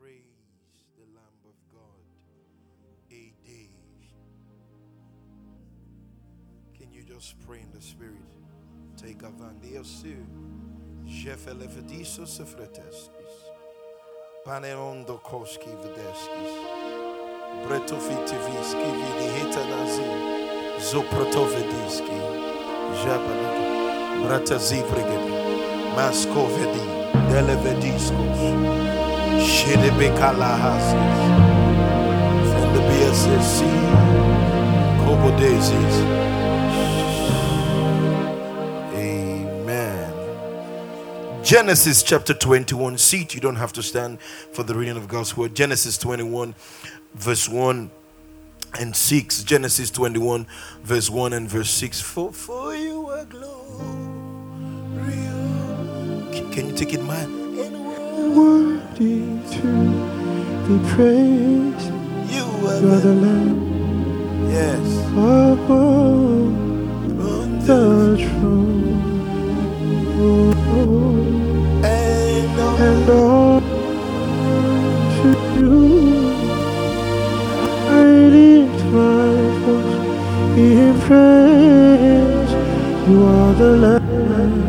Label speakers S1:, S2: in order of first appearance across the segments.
S1: Praise the Lamb of God. A day. Can you just pray in the Spirit? Take a vandiasu. Jefelefediso sefreteskis. Paneondo koski videskis. Bretofitiviski vidihitanazi. Zoprotovediski. Jabalagi. Bratazivrigen. Delevediskos. Shedebekalahasis. Fendebiasesi. Kobodesis. Amen. Genesis chapter 21. Seat, you don't have to stand for the reading of God's word. Genesis 21, verse 1 and 6. Genesis 21, verse 1 and verse 6. For, for you are glorious. Can you take it, man?
S2: Worthy to be praised.
S1: You are the
S2: Lamb
S1: yes.
S2: upon
S1: On
S2: the throne.
S1: and on
S2: And all to you I lift my voice in praise. You are the Lamb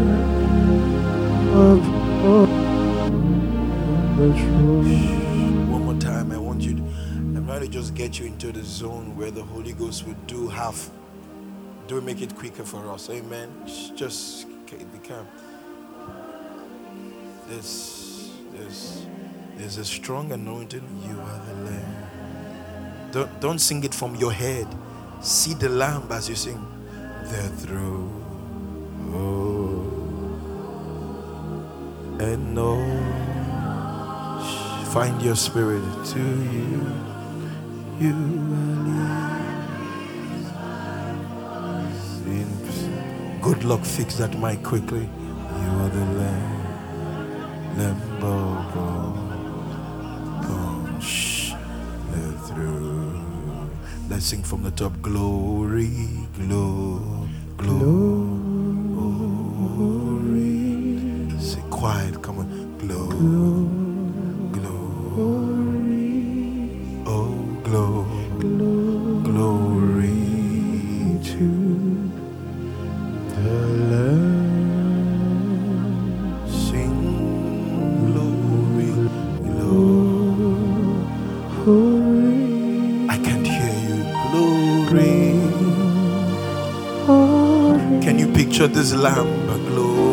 S1: One more time, I want you. To, I'm trying to just get you into the zone where the Holy Ghost would do half. Do make it quicker for us, Amen. Just become. There's, there's, there's a strong anointing. You are the Lamb. Don't, don't sing it from your head. See the Lamb as you sing. The throne. Oh. And no. Find your spirit to you. You in Good luck, fix that mic quickly. You are the lamb. Lamb Shh. Let through. Let's sing from the top. Glory, glory, glory. Say quiet, come on. Glory, glory, glory to
S2: The Lamb.
S1: sing glory, glory. I can't hear you. Glory. Can you picture this lamb? Glory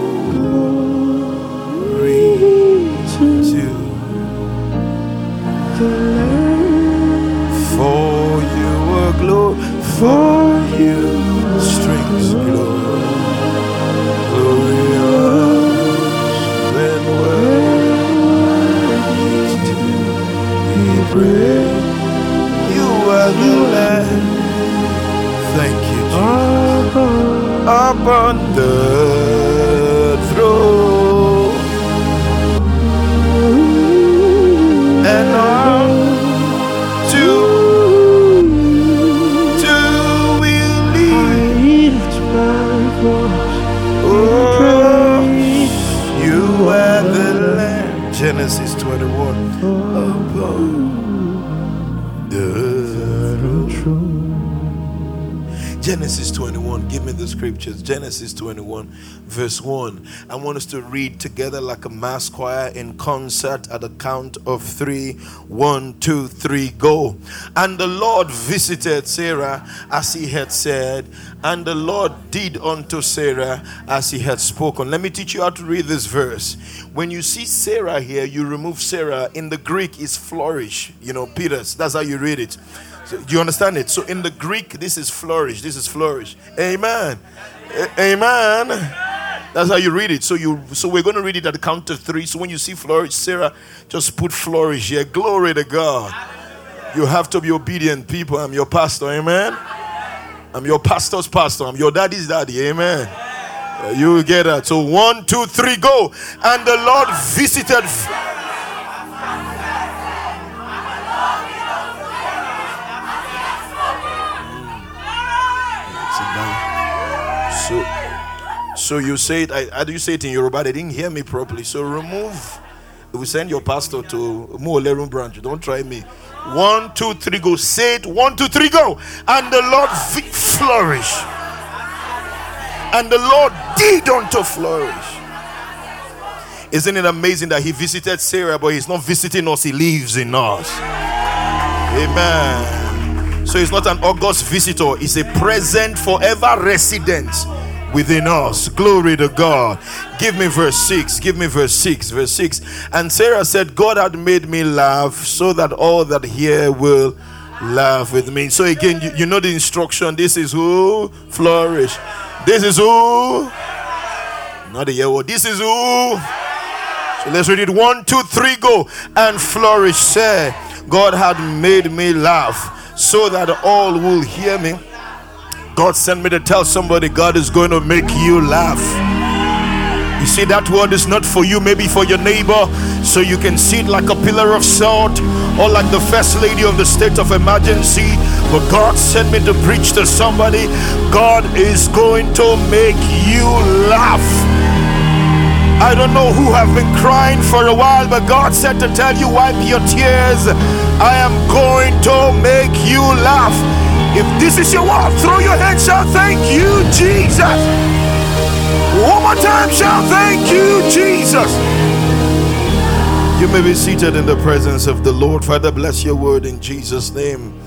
S1: to read together like a mass choir in concert at the count of three. One, two, three, go. And the Lord visited Sarah as he had said, and the Lord did unto Sarah as he had spoken. Let me teach you how to read this verse. When you see Sarah here, you remove Sarah. In the Greek, is flourish. You know, Peters. That's how you read it. So, do you understand it? So in the Greek, this is flourish. This is flourish. Amen. A- Amen. That's how you read it. So you so we're going to read it at the count of three. So when you see flourish, Sarah, just put flourish here. Glory to God. You have to be obedient, people. I'm your pastor. Amen. I'm your pastor's pastor. I'm your daddy's daddy. Amen. You get that. So one, two, three, go. And the Lord visited. Mm. Sit down. So, so you say it. I, how do you say it in Yoruba? They didn't hear me properly. So remove We send your pastor to Muolerun branch. Don't try me. One, two, three, go. Say it. One, two, three, go. And the Lord flourish. And the Lord did unto flourish. Isn't it amazing that he visited Sarah, but he's not visiting us, he lives in us? Amen. So he's not an August visitor, he's a present, forever resident within us. Glory to God. Give me verse 6. Give me verse 6. Verse 6. And Sarah said, God had made me laugh so that all that hear will laugh with me. So again, you, you know the instruction. This is who flourish. This is who. Not the year. This is who. So let's read it. One, two, three, go. And flourish. Say, God had made me laugh so that all will hear me. God sent me to tell somebody God is going to make you laugh. You see, that word is not for you, maybe for your neighbor, so you can see it like a pillar of salt or like the first lady of the state of emergency. But God sent me to preach to somebody. God is going to make you laugh. I don't know who have been crying for a while, but God said to tell you, wipe your tears. I am going to make you laugh. If this is your word, throw your hands, shout, Thank you, Jesus. One more time, shout, Thank you, Jesus. You may be seated in the presence of the Lord. Father, bless your word in Jesus' name.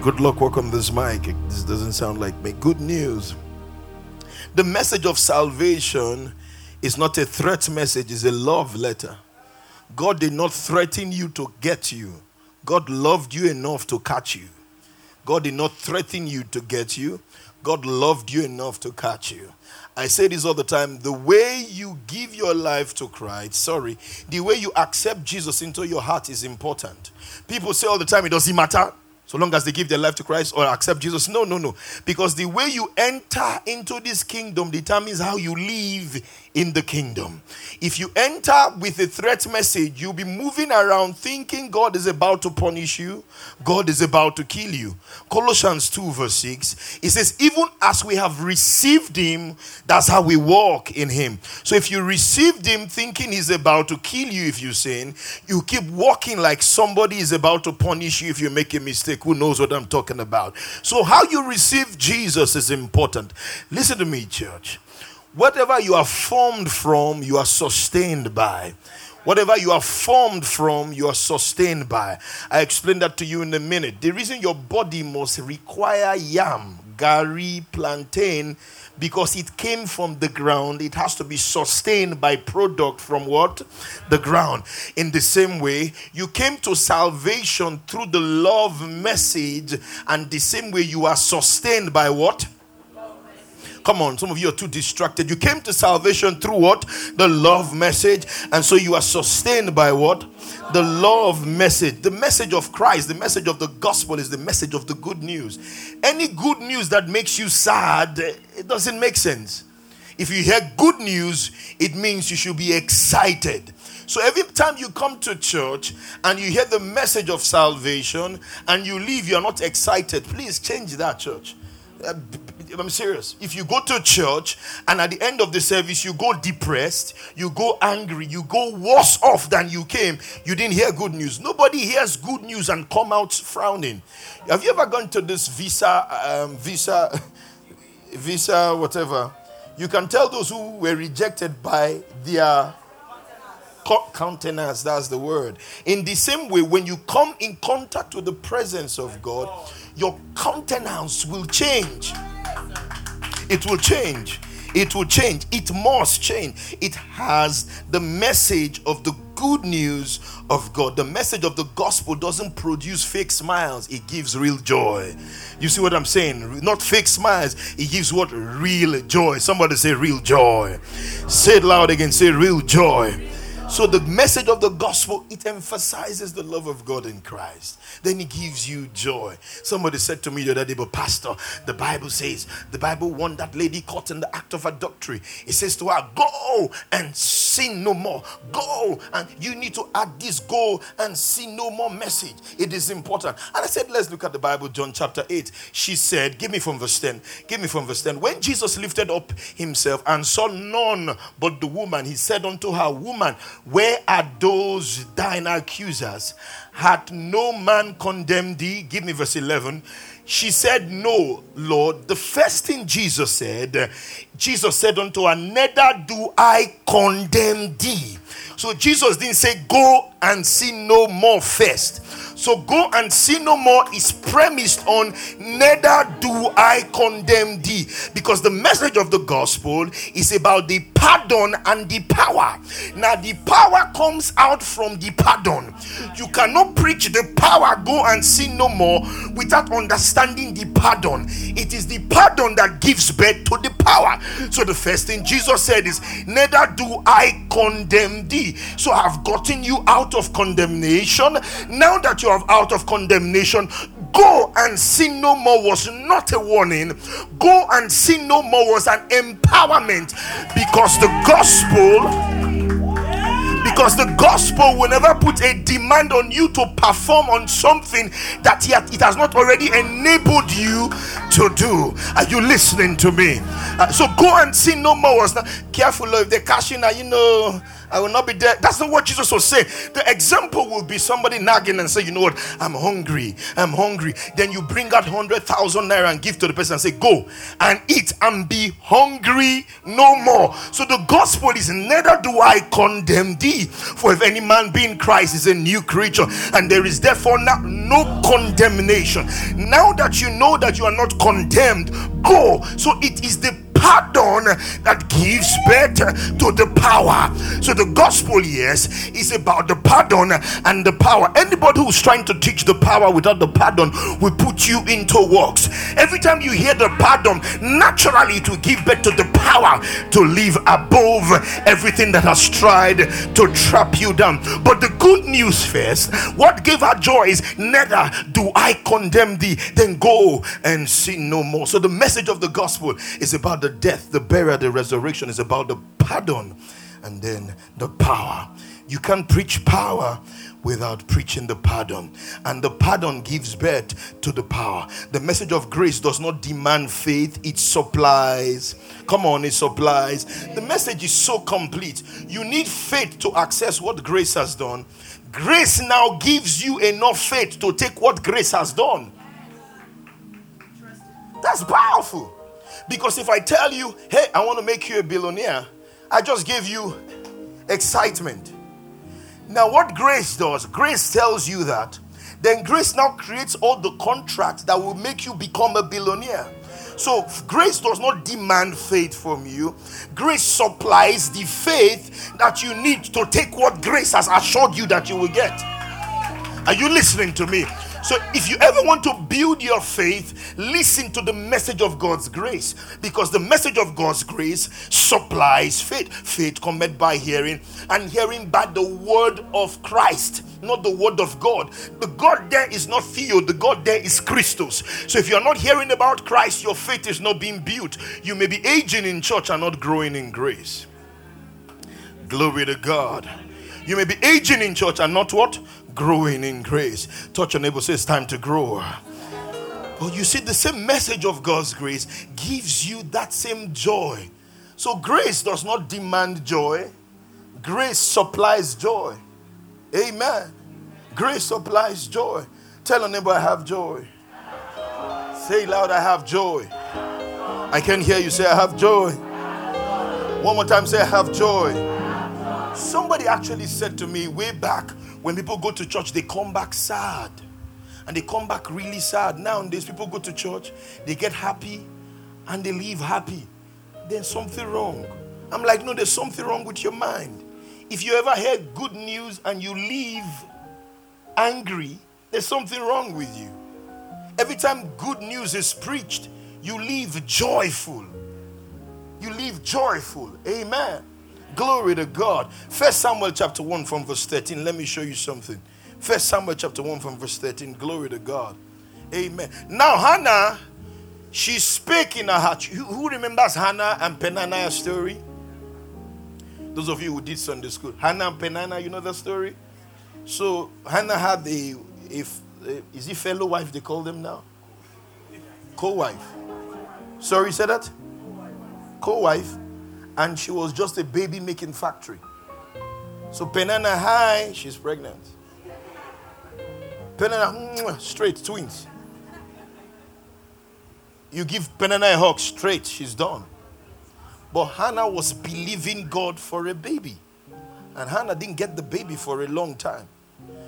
S1: Good luck, on this mic. This doesn't sound like me. Good news. The message of salvation is not a threat message, it's a love letter. God did not threaten you to get you, God loved you enough to catch you. God did not threaten you to get you. God loved you enough to catch you. I say this all the time the way you give your life to Christ, sorry, the way you accept Jesus into your heart is important. People say all the time, it doesn't matter so long as they give their life to Christ or accept Jesus. No, no, no. Because the way you enter into this kingdom determines how you live in the kingdom. If you enter with a threat message, you'll be moving around thinking God is about to punish you, God is about to kill you. Colossians 2, verse 6, it says, Even as we have received him, that's how we walk in him. So if you received him thinking he's about to kill you if you sin, you keep walking like somebody is about to punish you if you make a mistake. Who knows what I'm talking about? So, how you receive Jesus is important. Listen to me, church. Whatever you are formed from, you are sustained by. Whatever you are formed from, you are sustained by. I explain that to you in a minute. The reason your body must require yam, gari, plantain, because it came from the ground, it has to be sustained by product from what? The ground. In the same way, you came to salvation through the love message, and the same way you are sustained by what? Come on, some of you are too distracted. You came to salvation through what? The love message. And so you are sustained by what? The love message. The message of Christ, the message of the gospel is the message of the good news. Any good news that makes you sad, it doesn't make sense. If you hear good news, it means you should be excited. So every time you come to church and you hear the message of salvation and you leave, you're not excited, please change that church. Uh, I'm serious. If you go to church and at the end of the service you go depressed, you go angry, you go worse off than you came, you didn't hear good news. Nobody hears good news and come out frowning. Have you ever gone to this visa, um, visa, visa, whatever? You can tell those who were rejected by their countenance. That's the word. In the same way, when you come in contact with the presence of God, your countenance will change. It will change. It will change. It must change. It has the message of the good news of God. The message of the gospel doesn't produce fake smiles, it gives real joy. You see what I'm saying? Not fake smiles, it gives what? Real joy. Somebody say real joy. Say it loud again. Say real joy. So the message of the gospel it emphasizes the love of God in Christ. Then it gives you joy. Somebody said to me the other day, but Pastor, the Bible says the Bible warned that lady caught in the act of adultery. It says to her, "Go and sin no more. Go and you need to add this go and sin no more message. It is important." And I said, "Let's look at the Bible, John chapter eight." She said, "Give me from verse ten. Give me from verse ten. When Jesus lifted up himself and saw none but the woman, he said unto her, Woman." Where are those thine accusers? Had no man condemned thee? Give me verse 11. She said, No, Lord. The first thing Jesus said, Jesus said unto her, Neither do I condemn thee. So Jesus didn't say, Go and sin no more first. So go and sin no more is premised on neither do I condemn thee. Because the message of the gospel is about the pardon and the power. Now, the power comes out from the pardon. You cannot preach the power, go and sin no more, without understanding the pardon. It is the pardon that gives birth to the power. So, the first thing Jesus said is, Neither do I condemn thee. So, I've gotten you out of condemnation. Now that you are out of condemnation. Go and sin no more was not a warning. Go and sin no more was an empowerment because the gospel because the gospel will never put a demand on you to perform on something that yet it has not already enabled you to do. Are you listening to me? Uh, so go and sin no more. Careful if they're cashing. You know I will not be there. That's not what Jesus was saying. The example will be somebody nagging and say, You know what? I'm hungry. I'm hungry. Then you bring out 100,000 naira and give to the person and say, Go and eat and be hungry no more. So the gospel is neither do I condemn thee, for if any man be in Christ is a new creature, and there is therefore now no condemnation. Now that you know that you are not condemned, go. So it is the pardon that gives birth to the power. So the gospel, yes, is about the pardon and the power. Anybody who's trying to teach the power without the pardon will put you into works. Every time you hear the pardon, naturally it will give birth to the power to live above everything that has tried to trap you down. But the good news first, what gave her joy is neither do I condemn thee, then go and sin no more. So the message of the gospel is about the the death, the burial, the resurrection is about the pardon and then the power. You can't preach power without preaching the pardon. And the pardon gives birth to the power. The message of grace does not demand faith, it supplies. Come on, it supplies. The message is so complete. You need faith to access what grace has done. Grace now gives you enough faith to take what grace has done. That's powerful. Because if I tell you, hey, I want to make you a billionaire, I just gave you excitement. Now, what grace does, grace tells you that. Then grace now creates all the contracts that will make you become a billionaire. So, grace does not demand faith from you. Grace supplies the faith that you need to take what grace has assured you that you will get. Are you listening to me? So, if you ever want to build your faith, listen to the message of God's grace because the message of God's grace supplies faith. Faith cometh by hearing, and hearing by the word of Christ, not the word of God. The God there is not Theo, the God there is Christos. So, if you're not hearing about Christ, your faith is not being built. You may be aging in church and not growing in grace. Glory to God. You may be aging in church and not what? Growing in grace. Touch your neighbor, say it's time to grow. But you see, the same message of God's grace gives you that same joy. So grace does not demand joy, grace supplies joy. Amen. Grace supplies joy. Tell a neighbor, I have joy. Say loud, I have joy. I can hear you say, I have joy. One more time, say, I have joy. Somebody actually said to me way back when people go to church, they come back sad. And they come back really sad. Nowadays, people go to church, they get happy, and they leave happy. Then something wrong. I'm like, no, there's something wrong with your mind. If you ever hear good news and you leave angry, there's something wrong with you. Every time good news is preached, you leave joyful. You leave joyful. Amen. Glory to God. First Samuel chapter 1 from verse 13. Let me show you something. First Samuel chapter 1 from verse 13. Glory to God. Amen. Now Hannah, she spake in her heart. Who remembers Hannah and Peninnah's story? Those of you who did Sunday school. Hannah and Peninnah, you know the story? So Hannah had a, a, a is it fellow wife they call them now? Co-wife. Sorry, said that? Co-wife and she was just a baby making factory. So Peninnah, hi, she's pregnant. Peninnah, straight, twins. You give Peninnah a hug, straight, she's done. But Hannah was believing God for a baby. And Hannah didn't get the baby for a long time.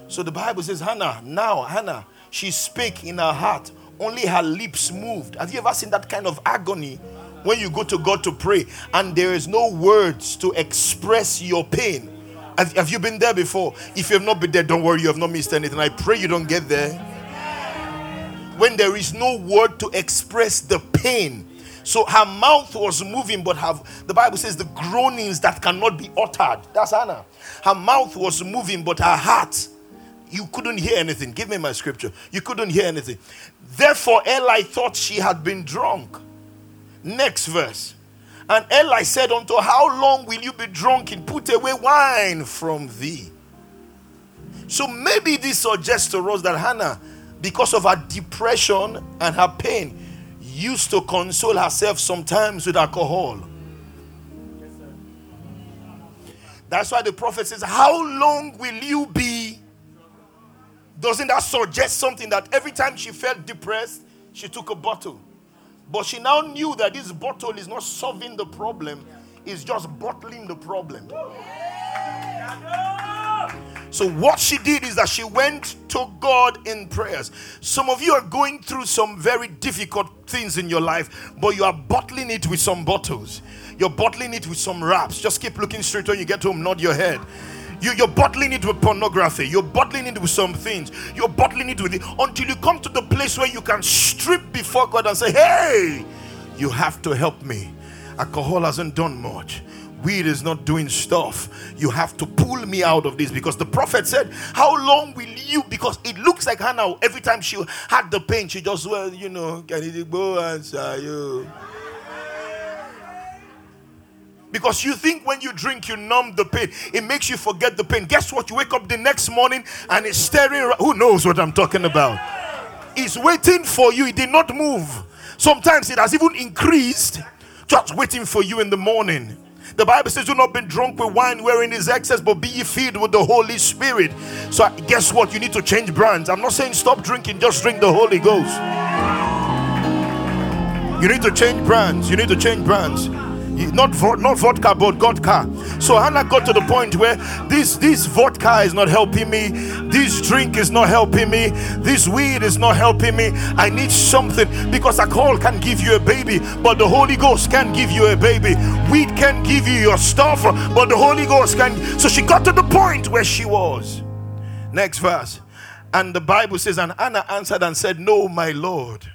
S1: So the Bible says, Hannah, now, Hannah, she spake in her heart, only her lips moved. Have you ever seen that kind of agony when you go to God to pray and there is no words to express your pain? Have, have you been there before? If you have not been there, don't worry, you have not missed anything. I pray you don't get there. When there is no word to express the pain, so her mouth was moving, but have the Bible says the groanings that cannot be uttered. That's Anna. Her mouth was moving, but her heart, you couldn't hear anything. Give me my scripture. You couldn't hear anything. Therefore, Eli thought she had been drunk. Next verse. And Eli said unto her, How long will you be drunken? put away wine from thee? So maybe this suggests to us that Hannah, because of her depression and her pain, used to console herself sometimes with alcohol. That's why the prophet says, How long will you be? Doesn't that suggest something that every time she felt depressed, she took a bottle? But she now knew that this bottle is not solving the problem, it's just bottling the problem. So, what she did is that she went to God in prayers. Some of you are going through some very difficult things in your life, but you are bottling it with some bottles. You're bottling it with some wraps. Just keep looking straight when you get home, nod your head. You, you're bottling it with pornography. You're bottling it with some things. You're bottling it with it until you come to the place where you can strip before God and say, Hey, you have to help me. Alcohol hasn't done much weed is not doing stuff. You have to pull me out of this because the prophet said, How long will you? Because it looks like Hannah, every time she had the pain, she just, well, you know, can it go and say you? Because you think when you drink, you numb the pain. It makes you forget the pain. Guess what? You wake up the next morning and it's staring. Who knows what I'm talking about? It's waiting for you. It did not move. Sometimes it has even increased, just waiting for you in the morning. The Bible says, Do not be drunk with wine wherein is excess, but be ye filled with the Holy Spirit. So, guess what? You need to change brands. I'm not saying stop drinking, just drink the Holy Ghost. You need to change brands. You need to change brands not not vodka but vodka. So hannah got to the point where this this vodka is not helping me. This drink is not helping me. This weed is not helping me. I need something because alcohol can give you a baby but the holy ghost can give you a baby. Weed can give you your stuff but the holy ghost can. So she got to the point where she was. Next verse. And the bible says and anna answered and said no my lord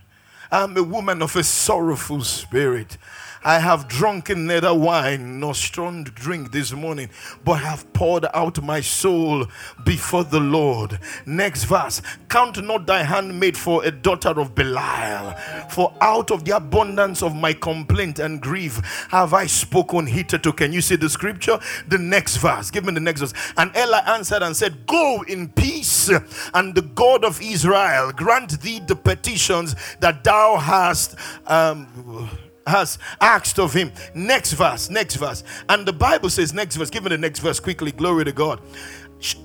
S1: i'm a woman of a sorrowful spirit I have drunken neither wine nor strong drink this morning, but have poured out my soul before the Lord. Next verse Count not thy handmaid for a daughter of Belial, for out of the abundance of my complaint and grief have I spoken hitherto. Can you see the scripture? The next verse. Give me the next verse. And Eli answered and said, Go in peace, and the God of Israel grant thee the petitions that thou hast. Um, has asked of him. Next verse, next verse. And the Bible says, next verse, give me the next verse quickly. Glory to God.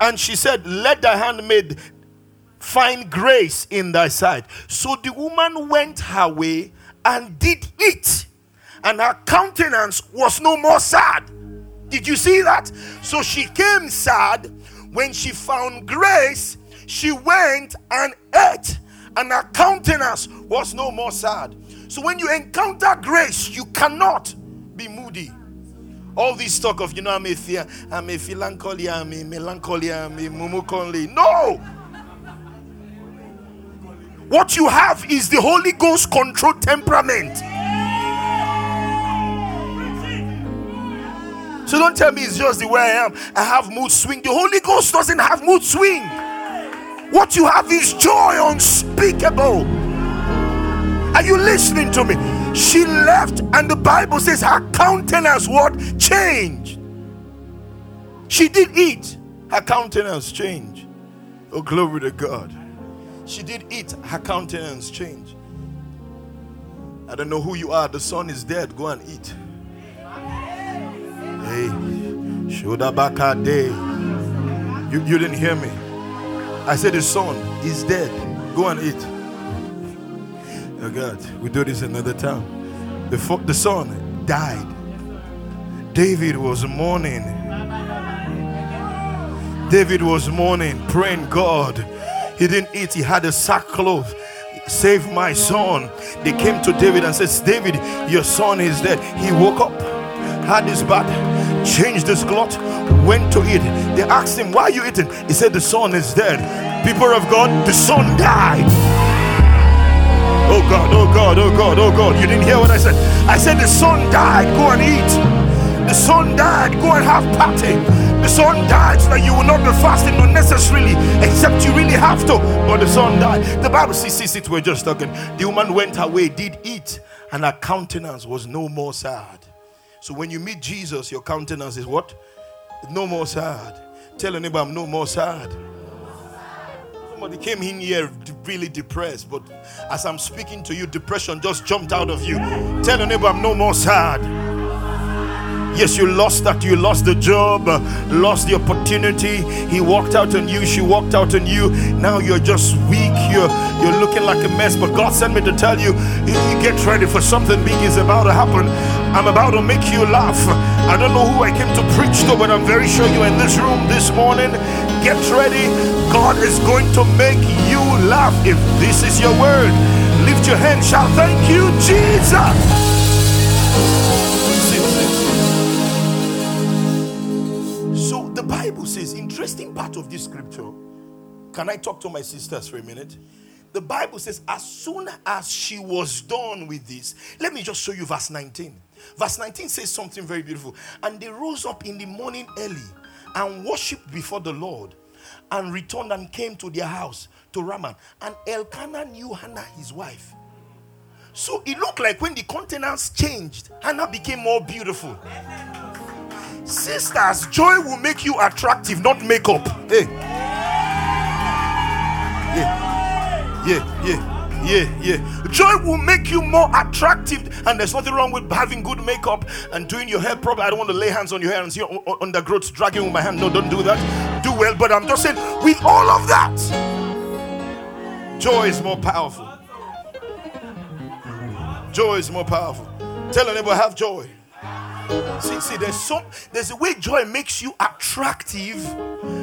S1: And she said, Let thy handmaid find grace in thy sight. So the woman went her way and did it, and her countenance was no more sad. Did you see that? So she came sad when she found grace. She went and ate, and her countenance was no more sad. So when you encounter grace, you cannot be moody. All this talk of, you know, I'm a fear, I'm a melancholy, I'm a melancholy, I'm a mumukonly. No! What you have is the Holy Ghost controlled temperament. So don't tell me it's just the way I am. I have mood swing. The Holy Ghost doesn't have mood swing. What you have is joy unspeakable. Are you listening to me? She left, and the Bible says her countenance what changed. She did eat, her countenance changed. Oh, glory to God. She did eat, her countenance changed. I don't know who you are. The son is dead. Go and eat. Hey, Shodabaka day. You, you didn't hear me. I said the son is dead. Go and eat. Oh God, we do this another time. The, the son died. David was mourning. David was mourning, praying God. He didn't eat, he had a sackcloth. Save my son. They came to David and says, David, your son is dead. He woke up, had his bath, changed his cloth, went to eat. They asked him, Why are you eating? He said, The son is dead. People of God, the son died. Oh God, oh God, oh God, oh God. You didn't hear what I said. I said, The son died. Go and eat. The son died. Go and have party. The son died so that you will not be fasting unnecessarily, except you really have to. But the son died. The Bible says, see, we're just talking. The woman went away, did eat, and her countenance was no more sad. So when you meet Jesus, your countenance is what? No more sad. Tell anybody I'm no more sad. Somebody came in here really depressed, but as I'm speaking to you, depression just jumped out of you. Tell your neighbor, I'm no more sad. Yes, you lost that. You lost the job, lost the opportunity. He walked out on you. She walked out on you. Now you're just weak. You're you're looking like a mess. But God sent me to tell you, you, get ready for something big is about to happen. I'm about to make you laugh. I don't know who I came to preach to, but I'm very sure you're in this room this morning. Get ready. God is going to make you laugh. If this is your word, lift your hand. Shout, Thank you, Jesus. So the Bible says, interesting part of this scripture. Can I talk to my sisters for a minute? The Bible says, as soon as she was done with this, let me just show you verse 19. Verse 19 says something very beautiful. And they rose up in the morning early and worshipped before the Lord and returned and came to their house to Ramah. And Elkanah knew Hannah, his wife. So it looked like when the countenance changed, Hannah became more beautiful. Sisters, joy will make you attractive, not makeup. Hey. Yeah. Yeah, yeah, yeah, yeah. Joy will make you more attractive, and there's nothing wrong with having good makeup and doing your hair properly. I don't want to lay hands on your hair and see undergrowth dragging with my hand. No, don't do that. Do well, but I'm just saying, with all of that, joy is more powerful. Joy is more powerful. Tell a neighbor, have joy. See, see, there's some there's a way joy makes you attractive.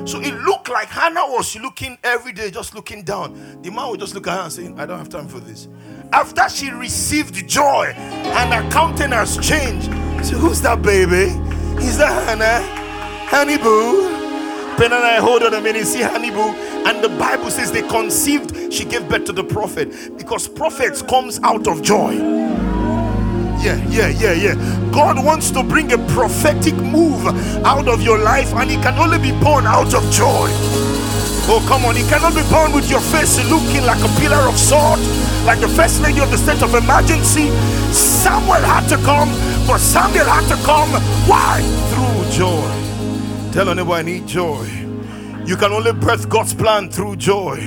S1: So it looked like Hannah was looking every day, just looking down. The man would just look at her and saying, I don't have time for this. After she received joy and her countenance changed. So who's that baby? Is that Hannah? Honey boo. Ben and I hold on a minute, see Honey boo. And the Bible says they conceived, she gave birth to the prophet. Because prophets comes out of joy yeah, yeah, yeah, yeah. God wants to bring a prophetic move out of your life, and it can only be born out of joy. Oh, come on, it cannot be born with your face looking like a pillar of salt, like the first lady of the state of emergency. Samuel had to come, but Samuel had to come. Why? Through joy. Tell anybody I need joy. You can only birth God's plan through joy.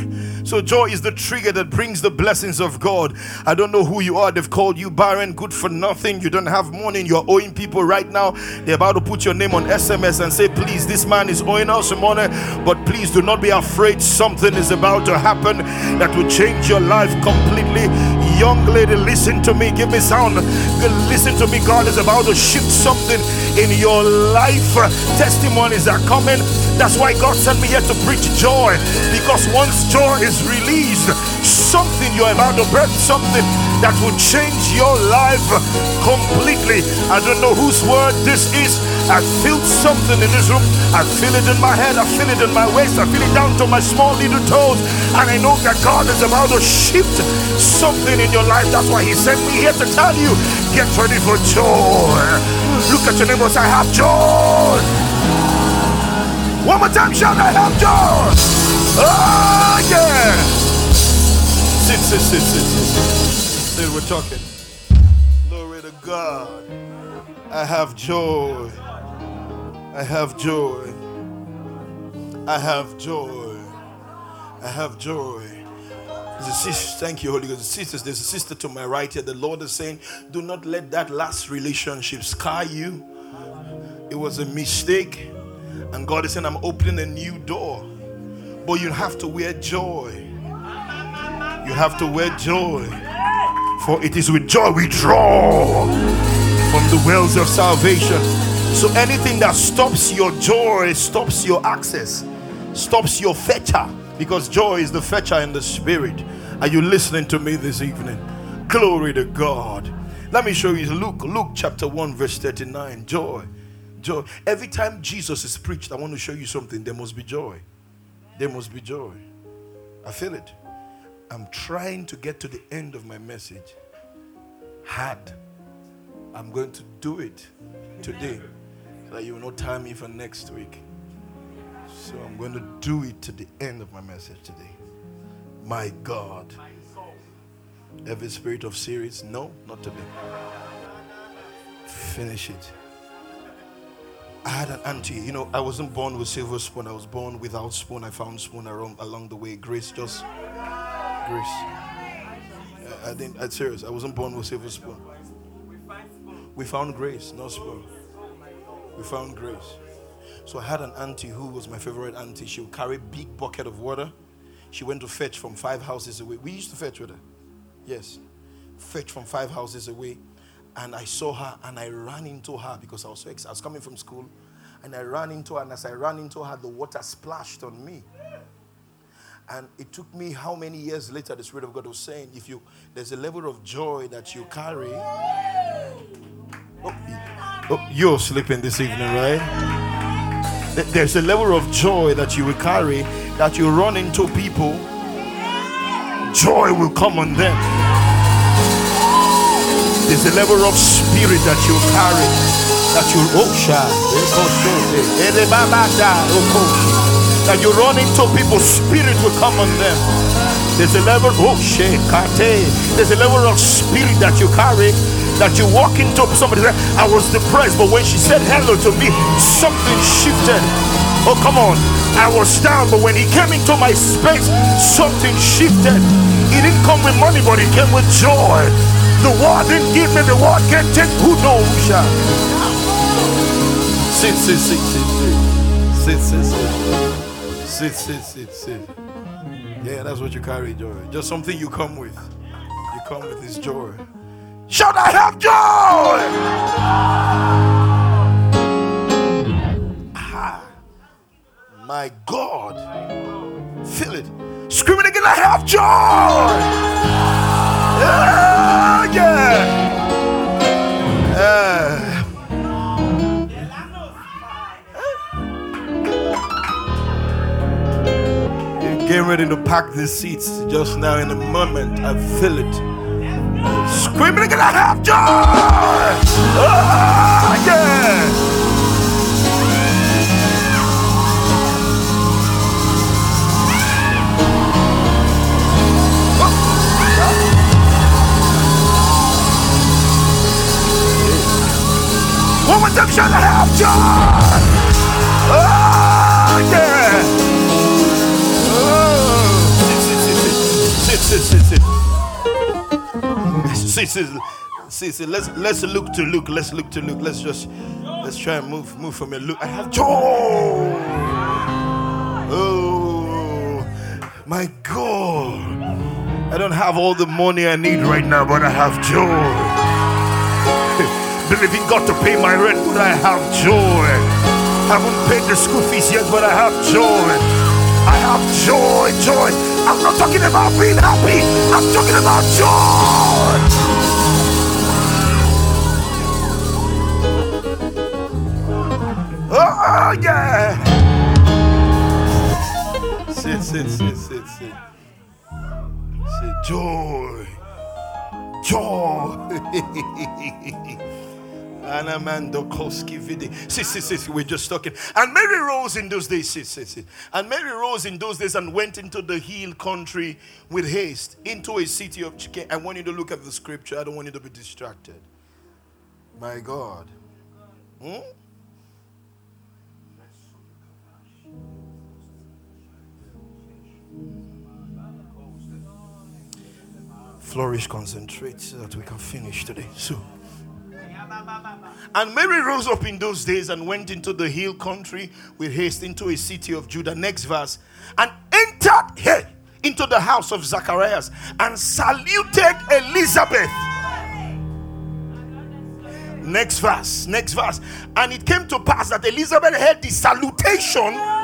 S1: So, joy is the trigger that brings the blessings of God. I don't know who you are. They've called you barren, good for nothing. You don't have money. You're owing people right now. They're about to put your name on SMS and say, Please, this man is owing us money. But please do not be afraid. Something is about to happen that will change your life completely. Young lady, listen to me. Give me sound. Listen to me. God is about to shift something in your life. Testimonies are coming. That's why God sent me here to preach joy. Because once joy is released, something you're about to birth, something that will change your life completely. I don't know whose word this is. I feel something in this room. I feel it in my head. I feel it in my waist. I feel it down to my small little toes. And I know that God is about to shift something in your life. That's why He sent me here to tell you get ready for joy. Look at your neighbor say, I have joy. One more time, shout, I have joy. Oh, yeah. Sit, sit, sit, sit, sit. Sit, we're talking. Glory to God. I have joy. I have joy. I have joy. I have joy. Thank you, Holy Ghost. Sisters, there's a sister to my right here. The Lord is saying, Do not let that last relationship scar you. It was a mistake And God is saying, I'm opening a new door. But you have to wear joy. You have to wear joy. For it is with joy we draw from the wells of salvation. So anything that stops your joy, stops your access, stops your fetcher, because joy is the fetcher in the spirit. Are you listening to me this evening? Glory to God. Let me show you Luke, Luke chapter 1, verse 39. Joy. Joy. Every time Jesus is preached, I want to show you something. There must be joy. There must be joy. I feel it. I'm trying to get to the end of my message. Hard. I'm going to do it today so that you will not time me for next week. So I'm going to do it to the end of my message today. My God. Every spirit of series, no, not today. Finish it. I had an auntie, you know, I wasn't born with silver spoon. I was born without spoon. I found spoon along, along the way. Grace just, grace. I didn't, I'm serious. I wasn't born with silver spoon. We found grace, no spoon. We found grace. So I had an auntie who was my favorite auntie. She would carry big bucket of water. She went to fetch from five houses away. We used to fetch with her. Yes. Fetch from five houses away. And I saw her and I ran into her because I was so excited. I was coming from school. And I ran into her. And as I ran into her, the water splashed on me. And it took me how many years later the Spirit of God was saying, if you there's a level of joy that you carry. Oh, oh, you're sleeping this evening, right? There's a level of joy that you will carry that you run into people, joy will come on them. There's a level of spirit that you carry that you'll oh that you run into people, spirit will come on them. There's a level oh shake. there's a level of spirit that you carry that you walk into somebody I was depressed, but when she said hello to me, something shifted. Oh, come on. I was down, but when he came into my space, something shifted. He didn't come with money, but he came with joy. The word didn't give me the word, can't take who knows. Sit, sit, sit, sit, sit, sit, sit, sit, sit, sit, sit. Yeah, that's what you carry, joy. Just something you come with. You come with this joy. Should I have joy? Ah, my God. Feel it. Screaming again, I have joy. Yeah, yeah. Uh, getting ready to pack the seats just now in a moment. I feel it. Screaming I have joy. Oh, yeah. More time, shall have joy? Oh, yeah. See, see, let's let's look to Luke. Let's look to Luke. Let's just let's try and move move from here. Look, I have joy. Oh my God. I don't have all the money I need right now, but I have joy. Believing God to pay my rent, but I have joy. I haven't paid the school fees yet, but I have joy. I have joy, joy. I'm not talking about being happy. I'm talking about joy. Oh, yeah. Sit, sit, sit, sit, sit. Sit. Joy. Joy. Anamandokoski vidi. Sit, sit, sit. We're just talking. And Mary rose in those days. Sit, sit, sit. And Mary rose in those days and went into the hill country with haste into a city of Chicken. I want you to look at the scripture. I don't want you to be distracted. My God. Hmm? Flourish, concentrate so that we can finish today. So, And Mary rose up in those days and went into the hill country with haste into a city of Judah. Next verse. And entered here into the house of Zacharias and saluted Elizabeth. Next verse, next verse. And it came to pass that Elizabeth heard the salutation.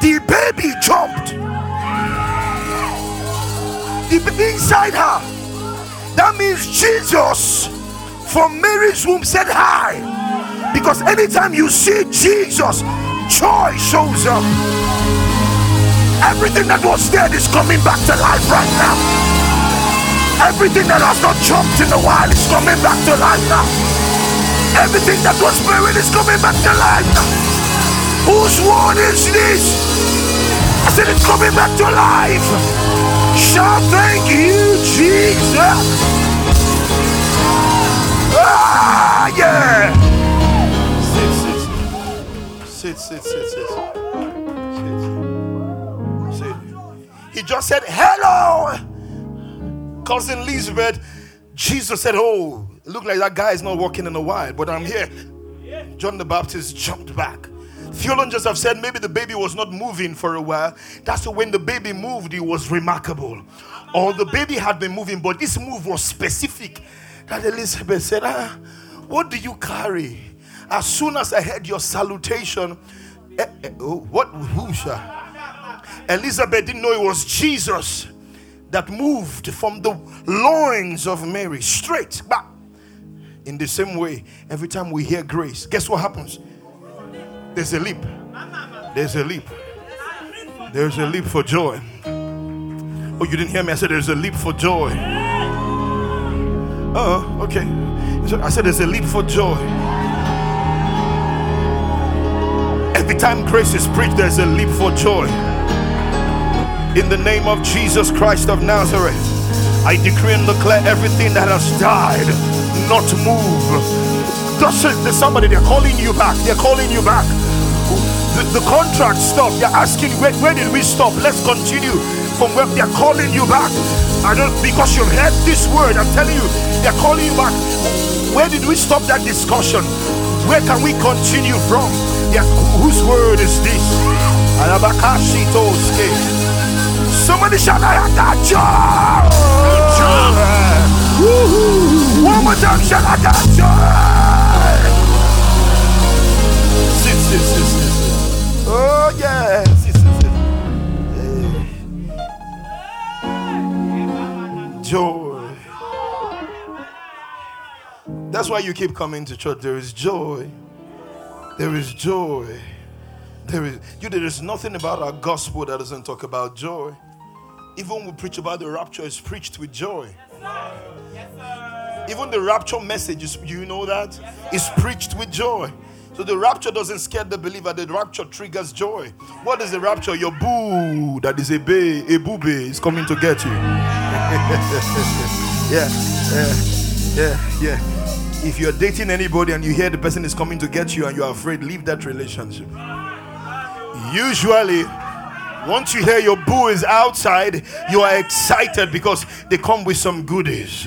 S1: The baby jumped. The inside her. That means Jesus from Mary's womb said hi. Because anytime you see Jesus, joy shows up. Everything that was dead is coming back to life right now. Everything that has not jumped in a while is coming back to life now. Everything that was buried is coming back to life now. Whose word is this? I said it's coming back to life. Shout thank you, Jesus. Ah, yeah. Sit, sit, sit, sit, sit, sit. Sit. He just said, "Hello, cousin Elizabeth." Jesus said, "Oh, look like that guy is not walking in a while, but I'm here." John the Baptist jumped back. Theologians have said maybe the baby was not moving for a while. That's when the baby moved, it was remarkable. Or the baby had been moving, but this move was specific. That Elizabeth said, ah, What do you carry? As soon as I heard your salutation, eh, eh, oh, what? Who's Elizabeth didn't know it was Jesus that moved from the loins of Mary straight back. In the same way, every time we hear grace, guess what happens? There's a leap. There's a leap. There's a leap for joy. Oh, you didn't hear me? I said there's a leap for joy. Oh, okay. I said there's a leap for joy. Every time grace is preached, there's a leap for joy. In the name of Jesus Christ of Nazareth, I decree and declare everything that has died not to move. Just there's somebody, they're calling you back. They're calling you back the, the contract stopped. They're asking, where, where did we stop? Let's continue from where they're calling you back. I don't, because you've heard this word, I'm telling you, they're calling you back. Where did we stop that discussion? Where can we continue from? Yeah, whose word is this? Somebody shout, I have that job. One more time, shout, I that joy. Oh, yes. Joy. That's why you keep coming to church. There is joy. There is joy. There is you. There is nothing about our gospel that doesn't talk about joy. Even when we preach about the rapture, it's preached with joy. Even the rapture message, is, you know that, is preached with joy. So the rapture doesn't scare the believer, the rapture triggers joy. What is the rapture? Your boo, that is a bay, a booby is coming to get you. yeah, yeah, yeah, yeah. If you're dating anybody and you hear the person is coming to get you and you're afraid, leave that relationship. Usually, once you hear your boo is outside, you are excited because they come with some goodies.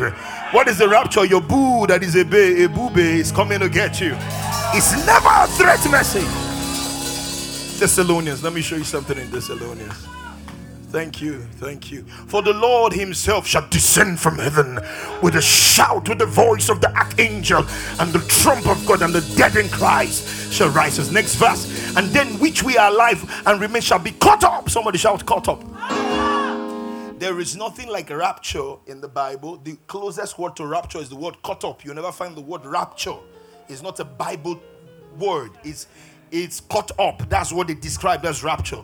S1: What is the rapture? Your boo, that is a bay, a booby is coming to get you. It's never a threat message. Thessalonians, let me show you something in Thessalonians. Thank you, thank you. For the Lord Himself shall descend from heaven with a shout, with the voice of the archangel, and the trump of God, and the dead in Christ shall rise. Next verse, and then which we are alive and remain shall be caught up. Somebody shout, caught up. There is nothing like rapture in the Bible. The closest word to rapture is the word caught up. You never find the word rapture it's not a Bible word. It's it's caught up. That's what they describe as rapture.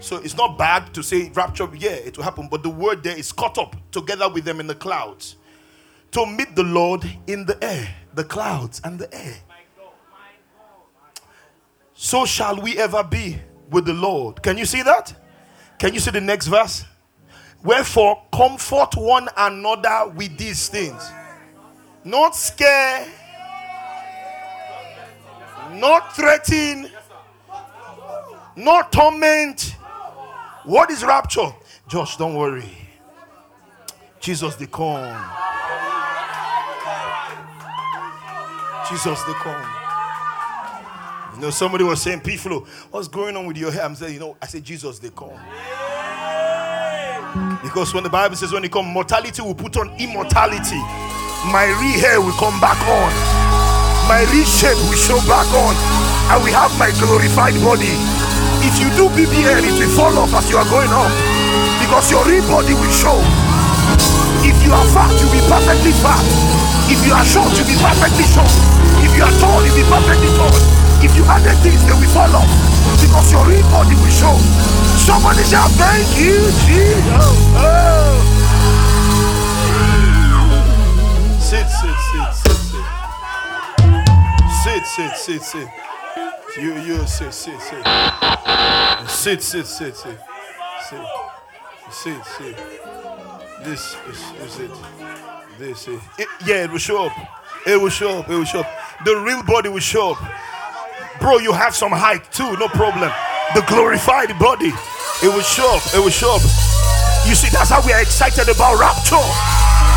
S1: So it's not bad to say rapture, yeah, it will happen, but the word there is caught up together with them in the clouds to meet the Lord in the air, the clouds and the air. So shall we ever be with the Lord. Can you see that? Can you see the next verse? Wherefore, comfort one another with these things. Not scare not threaten, not torment. What is rapture? Josh, don't worry. Jesus the come. Jesus the come. You know, somebody was saying, P Flow, what's going on with your hair? I'm saying, you know, I said, Jesus they come. Because when the Bible says when they come, mortality will put on immortality. My re hair will come back on. My re shape will show back on. And we have my glorified body. If you do BBL, it will fall off as you are going up. Because your real body will show. If you are fat, you'll be perfectly fat. If you are short, you'll be perfectly short. If you are tall, you'll be perfectly tall. If you add the things, they will fall off. Because your real body will show. Somebody shout, Thank you, Jesus. Oh. Sit, sit, sit. Sit, sit, sit, sit. You, you, sit, sit, sit. Sit, sit, sit, sit. Sit, sit, sit. This is, is it. This is it. Yeah, it will show up. It will show up. It will show up. The real body will show up. Bro, you have some height too, no problem. The glorified body, it will show up. It will show up. You see, that's how we are excited about rapture.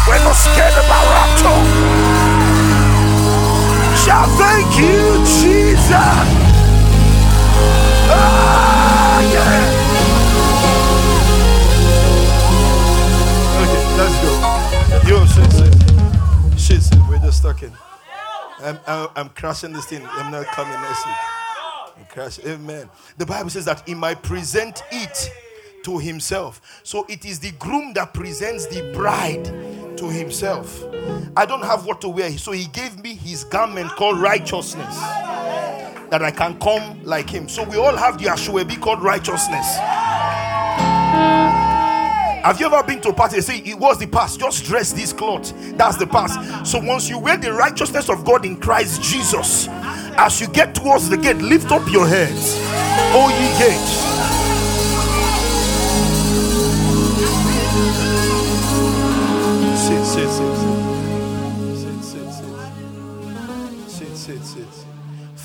S1: We're not scared about rapture. Shout, thank you, Jesus. Ah, yeah. Okay, let's go. Yo, shit, shit. Shit, shit. We're just talking. I'm, I'm, I'm crashing this thing. I'm not coming next week. I'm crashing. Amen. The Bible says that he might present it to himself. So it is the groom that presents the bride to himself. I don't have what to wear. So he gave me his garment called righteousness. That I can come like him. So we all have the Asoebi called righteousness. Have you ever been to a party? They say it was the past. Just dress this cloth. That's the past. So once you wear the righteousness of God in Christ Jesus, as you get towards the gate, lift up your heads, O ye gates.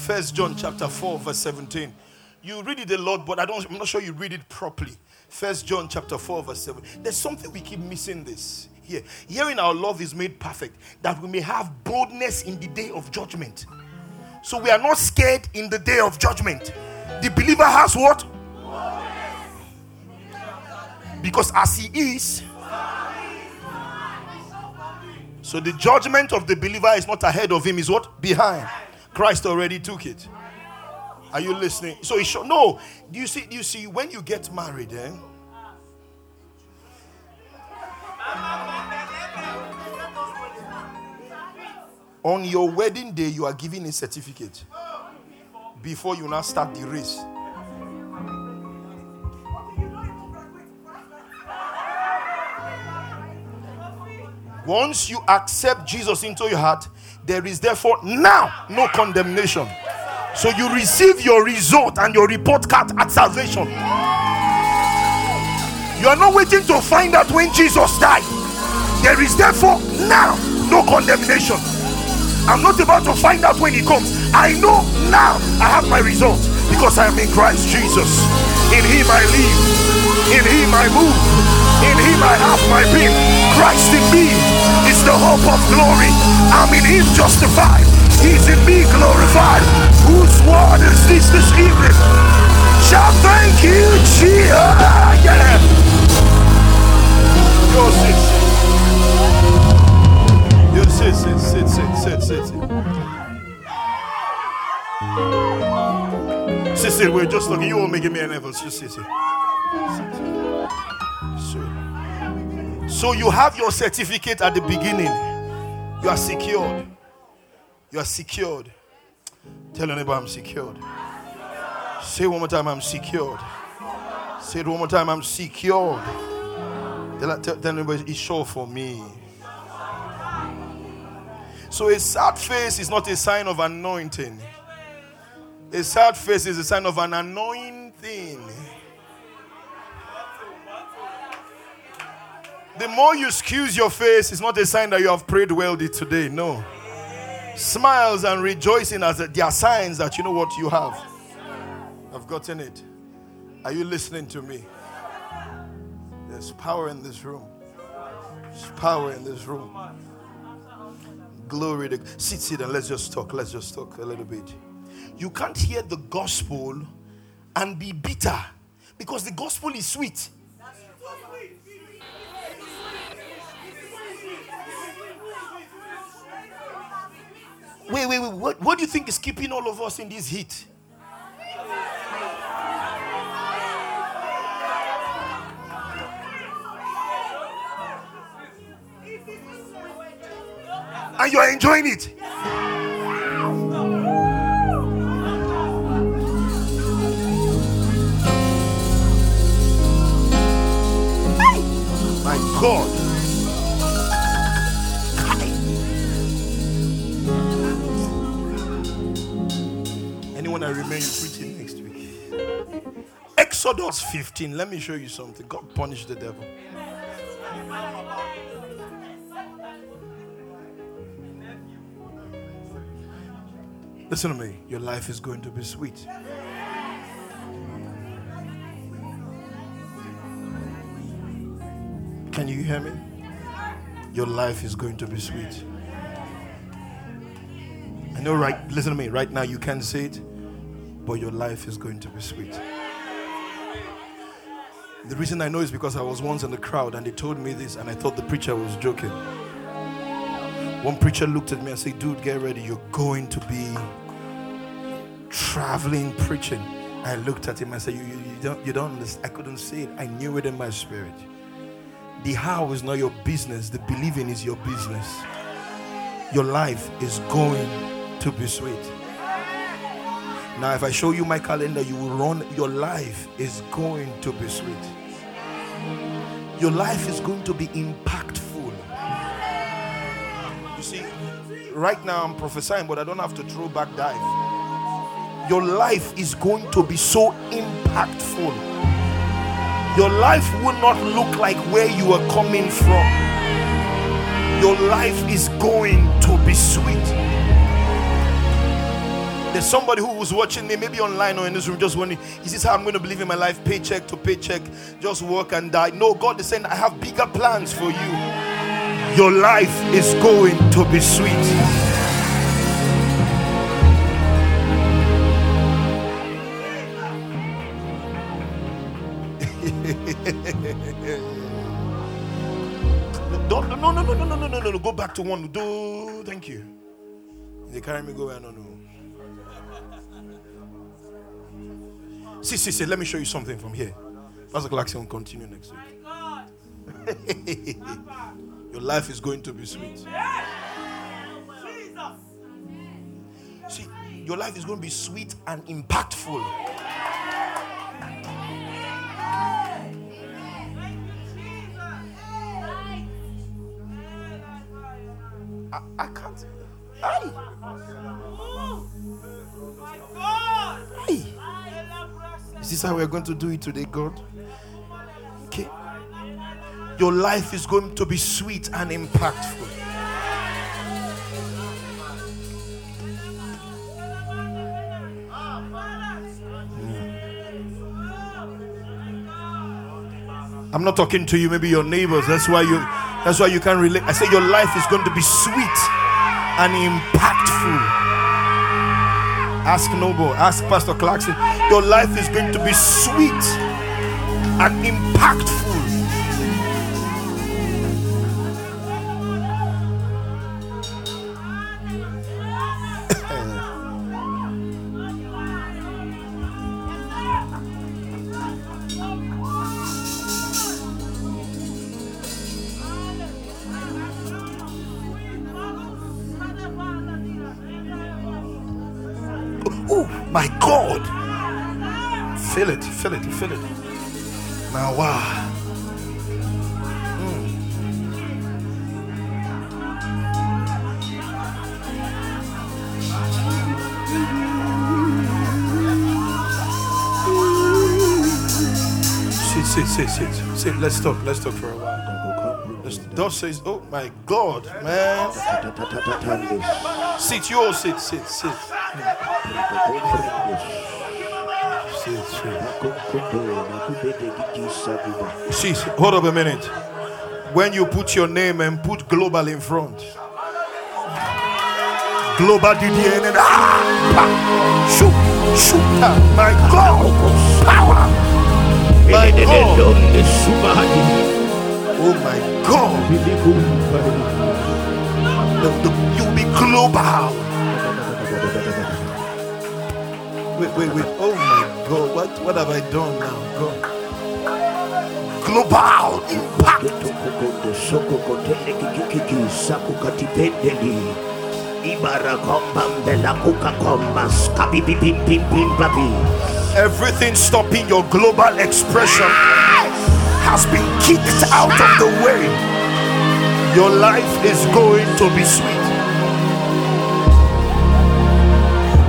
S1: First John chapter four, verse seventeen. You read it a lot, but I don't. I'm not sure you read it properly. First John chapter 4, verse 7. There's something we keep missing this here. Hearing our love is made perfect, that we may have boldness in the day of judgment. So we are not scared in the day of judgment. The believer has what? Because as he is, so the judgment of the believer is not ahead of him, is what? Behind. Christ already took it. Are you listening? So he should no. Do you see? Do you see when you get married, eh? On your wedding day, you are given a certificate before you now start the race. Once you accept Jesus into your heart, there is therefore now no condemnation. So you receive your result and your report card at salvation. You are not waiting to find out when Jesus died. There is therefore now no condemnation. I'm not about to find out when he comes. I know now I have my result because I am in Christ Jesus. In him I live, in him I move, in him I have my being. Christ in me is the hope of glory. I'm in him justified. He's in me glorified. Whose word is this this evening? Shall thank you, Jesus. Yeah. Yo, sit, sit. Sit, sit, sit, sit, sit, sit, sit. We're just looking. You won't make me effort. Just sit, sit. sit. So, you have your certificate at the beginning. You are secured. You are secured. Tell neighbor, I'm secured. Say one more time, I'm secured. Say it one more time, I'm secured. Tell, tell, tell anybody, it's sure for me. So a sad face is not a sign of anointing. A sad face is a sign of an annoying The more you excuse your face, it's not a sign that you have prayed well today. No. Smiles and rejoicing as they are signs that you know what you have. I've gotten it. Are you listening to me? There's power in this room. There's power in this room. Glory to sit, sit, and let's just talk. Let's just talk a little bit. You can't hear the gospel and be bitter because the gospel is sweet. Wait, wait, wait. What, what do you think is keeping all of us in this heat? And you are enjoying it. My God. Anyone I remain preaching next week. Exodus 15. Let me show you something. God punished the devil. Listen to me. Your life is going to be sweet. Can you hear me? Your life is going to be sweet. I know, right? Listen to me. Right now, you can't say it, but your life is going to be sweet. The reason I know is because I was once in the crowd and they told me this, and I thought the preacher was joking. One preacher looked at me and said, Dude, get ready. You're going to be traveling preaching. I looked at him and said, You, you, you don't, you don't understand. I couldn't see it. I knew it in my spirit. The how is not your business, the believing is your business. Your life is going to be sweet. Now, if I show you my calendar, you will run. Your life is going to be sweet. Your life is going to be impactful. You see, right now I'm prophesying, but I don't have to throw back dive. Your life is going to be so impactful. Your life will not look like where you are coming from. Your life is going to be sweet. There's somebody who was watching me, maybe online or in this room, just wondering, is this how I'm going to believe in my life? Paycheck to paycheck, just work and die. No, God is saying, I have bigger plans for you. Your life is going to be sweet. No, no, no, no, no, no, no, no, no. Go back to one. Do thank you. They carry me go I don't know. See, see, see. Let me show you something from here. Pastor Clarkson will continue next week. Your life is going to be sweet. See, your life is going to be sweet and impactful. I, I can't. Is how we're going to do it today, God? Okay. Your life is going to be sweet and impactful. Hmm. I'm not talking to you, maybe your neighbors. That's why you that's why you can't relate. I say your life is going to be sweet and impactful. Ask Noble, ask Pastor Clarkson. Your life is going to be sweet and impactful. Oh my God. Feel it, feel it, feel it. Now, wow. Hmm. Sit, sit, sit, sit, sit. Let's talk. Let's talk for a while. Let's- Thus says, oh my God, man. Sit, you all sit, sit, sit. See, hold up a minute. When you put your name and put global in front, Global DDN and ah, shoot, shoot, my God, power, my God, oh my God, the, the, you'll be global. Wait, wait, wait. Oh my God, what, what have I done now? God. Global impact. Everything stopping your global expression has been kicked out of the way. Your life is going to be sweet.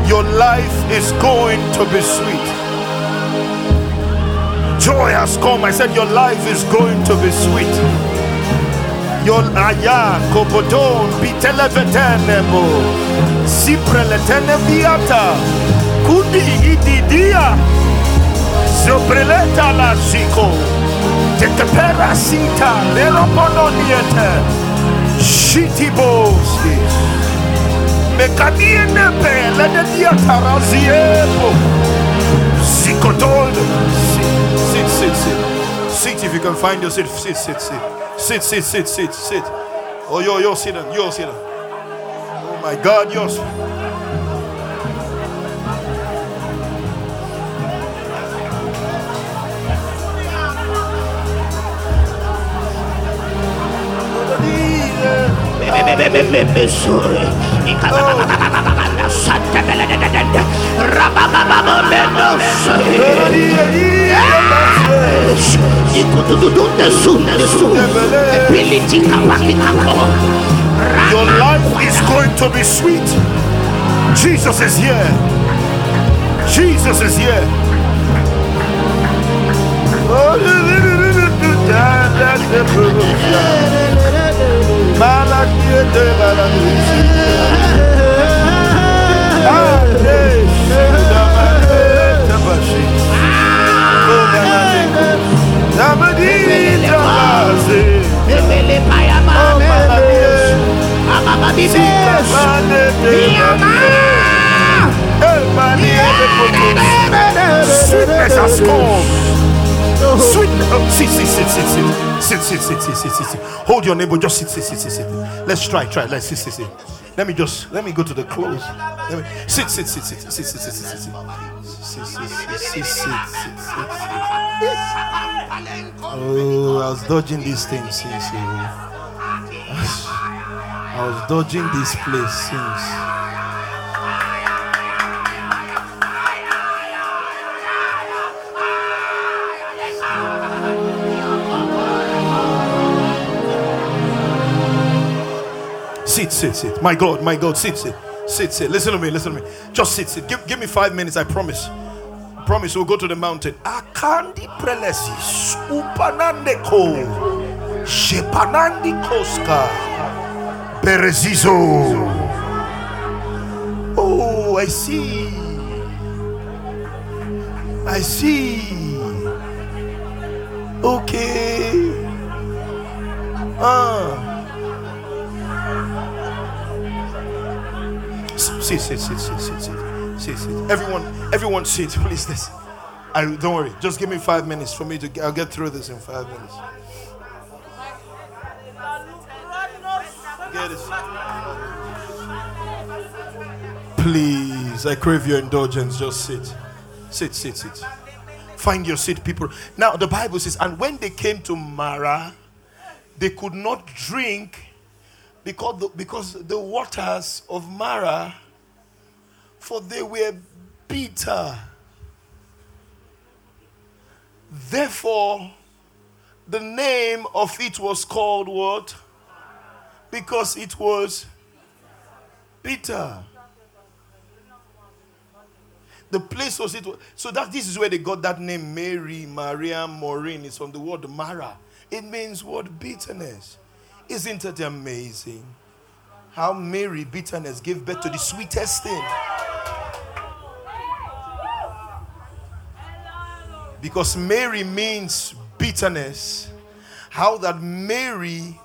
S1: Your life is going to be sweet. Joy has come. I said, Your life is going to be sweet. Yon aya kobodon bitele vetenebo sipre letene biata kudi ididia la sita leropononiete mekadiene pe lede diataraziebo sikotol sit sit sit sit if you can find your sit sit sit sit Sit, sit, sit, sit, sit. Oh, yo, yo, sit down. Yo, sit down. Oh, my God, yours. Your life is going to be sweet. Jesus is here. Jesus is here. Malakiete balanisi. Sweet. Oh, sit, sit, sit, sit, sit, sit, sit, sit, sit, sit, sit. Hold your neighbor. Just sit, sit, sit, sit, sit. Let's try, try. Let's sit, sit, sit. Let me just let me go to the close. Let me sit, sit, sit, sit, sit, sit, sit, sit, sit, sit, sit, sit, sit, sit, sit. Oh, I was dodging these things since. I was dodging this place since. Sit, sit, sit. My God, my God, sit, sit. Sit, sit. Listen to me, listen to me. Just sit, sit. Give, give me five minutes, I promise. Promise we'll go to the mountain. Akandi prelesis. Upanande ko. Shepanandi koska. Berezizo. Oh, I see. I see. Okay. Ah. Sit, sit, sit, sit, sit, sit, sit, sit. Everyone, everyone, sit, please. This, I don't worry. Just give me five minutes for me to. I'll get through this in five minutes. Get it. Please, I crave your indulgence. Just sit, sit, sit, sit. Find your seat, people. Now the Bible says, and when they came to Marah, they could not drink because the, because the waters of Marah, for they were bitter. Therefore, the name of it was called what? Because it was bitter. The place was it. So that this is where they got that name, Mary, Maria, Maureen. It's from the word Mara. It means what bitterness. Isn't it amazing how Mary bitterness gave birth to the sweetest thing? Because Mary means bitterness. How that Mary,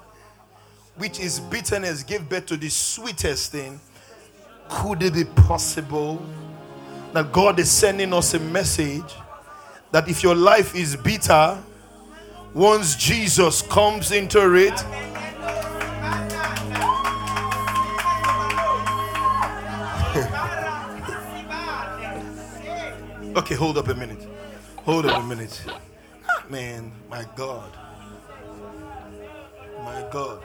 S1: which is bitterness, gave birth to the sweetest thing. Could it be possible that God is sending us a message that if your life is bitter, once Jesus comes into it, okay, hold up a minute. Hold up a minute. Man, my God. My God.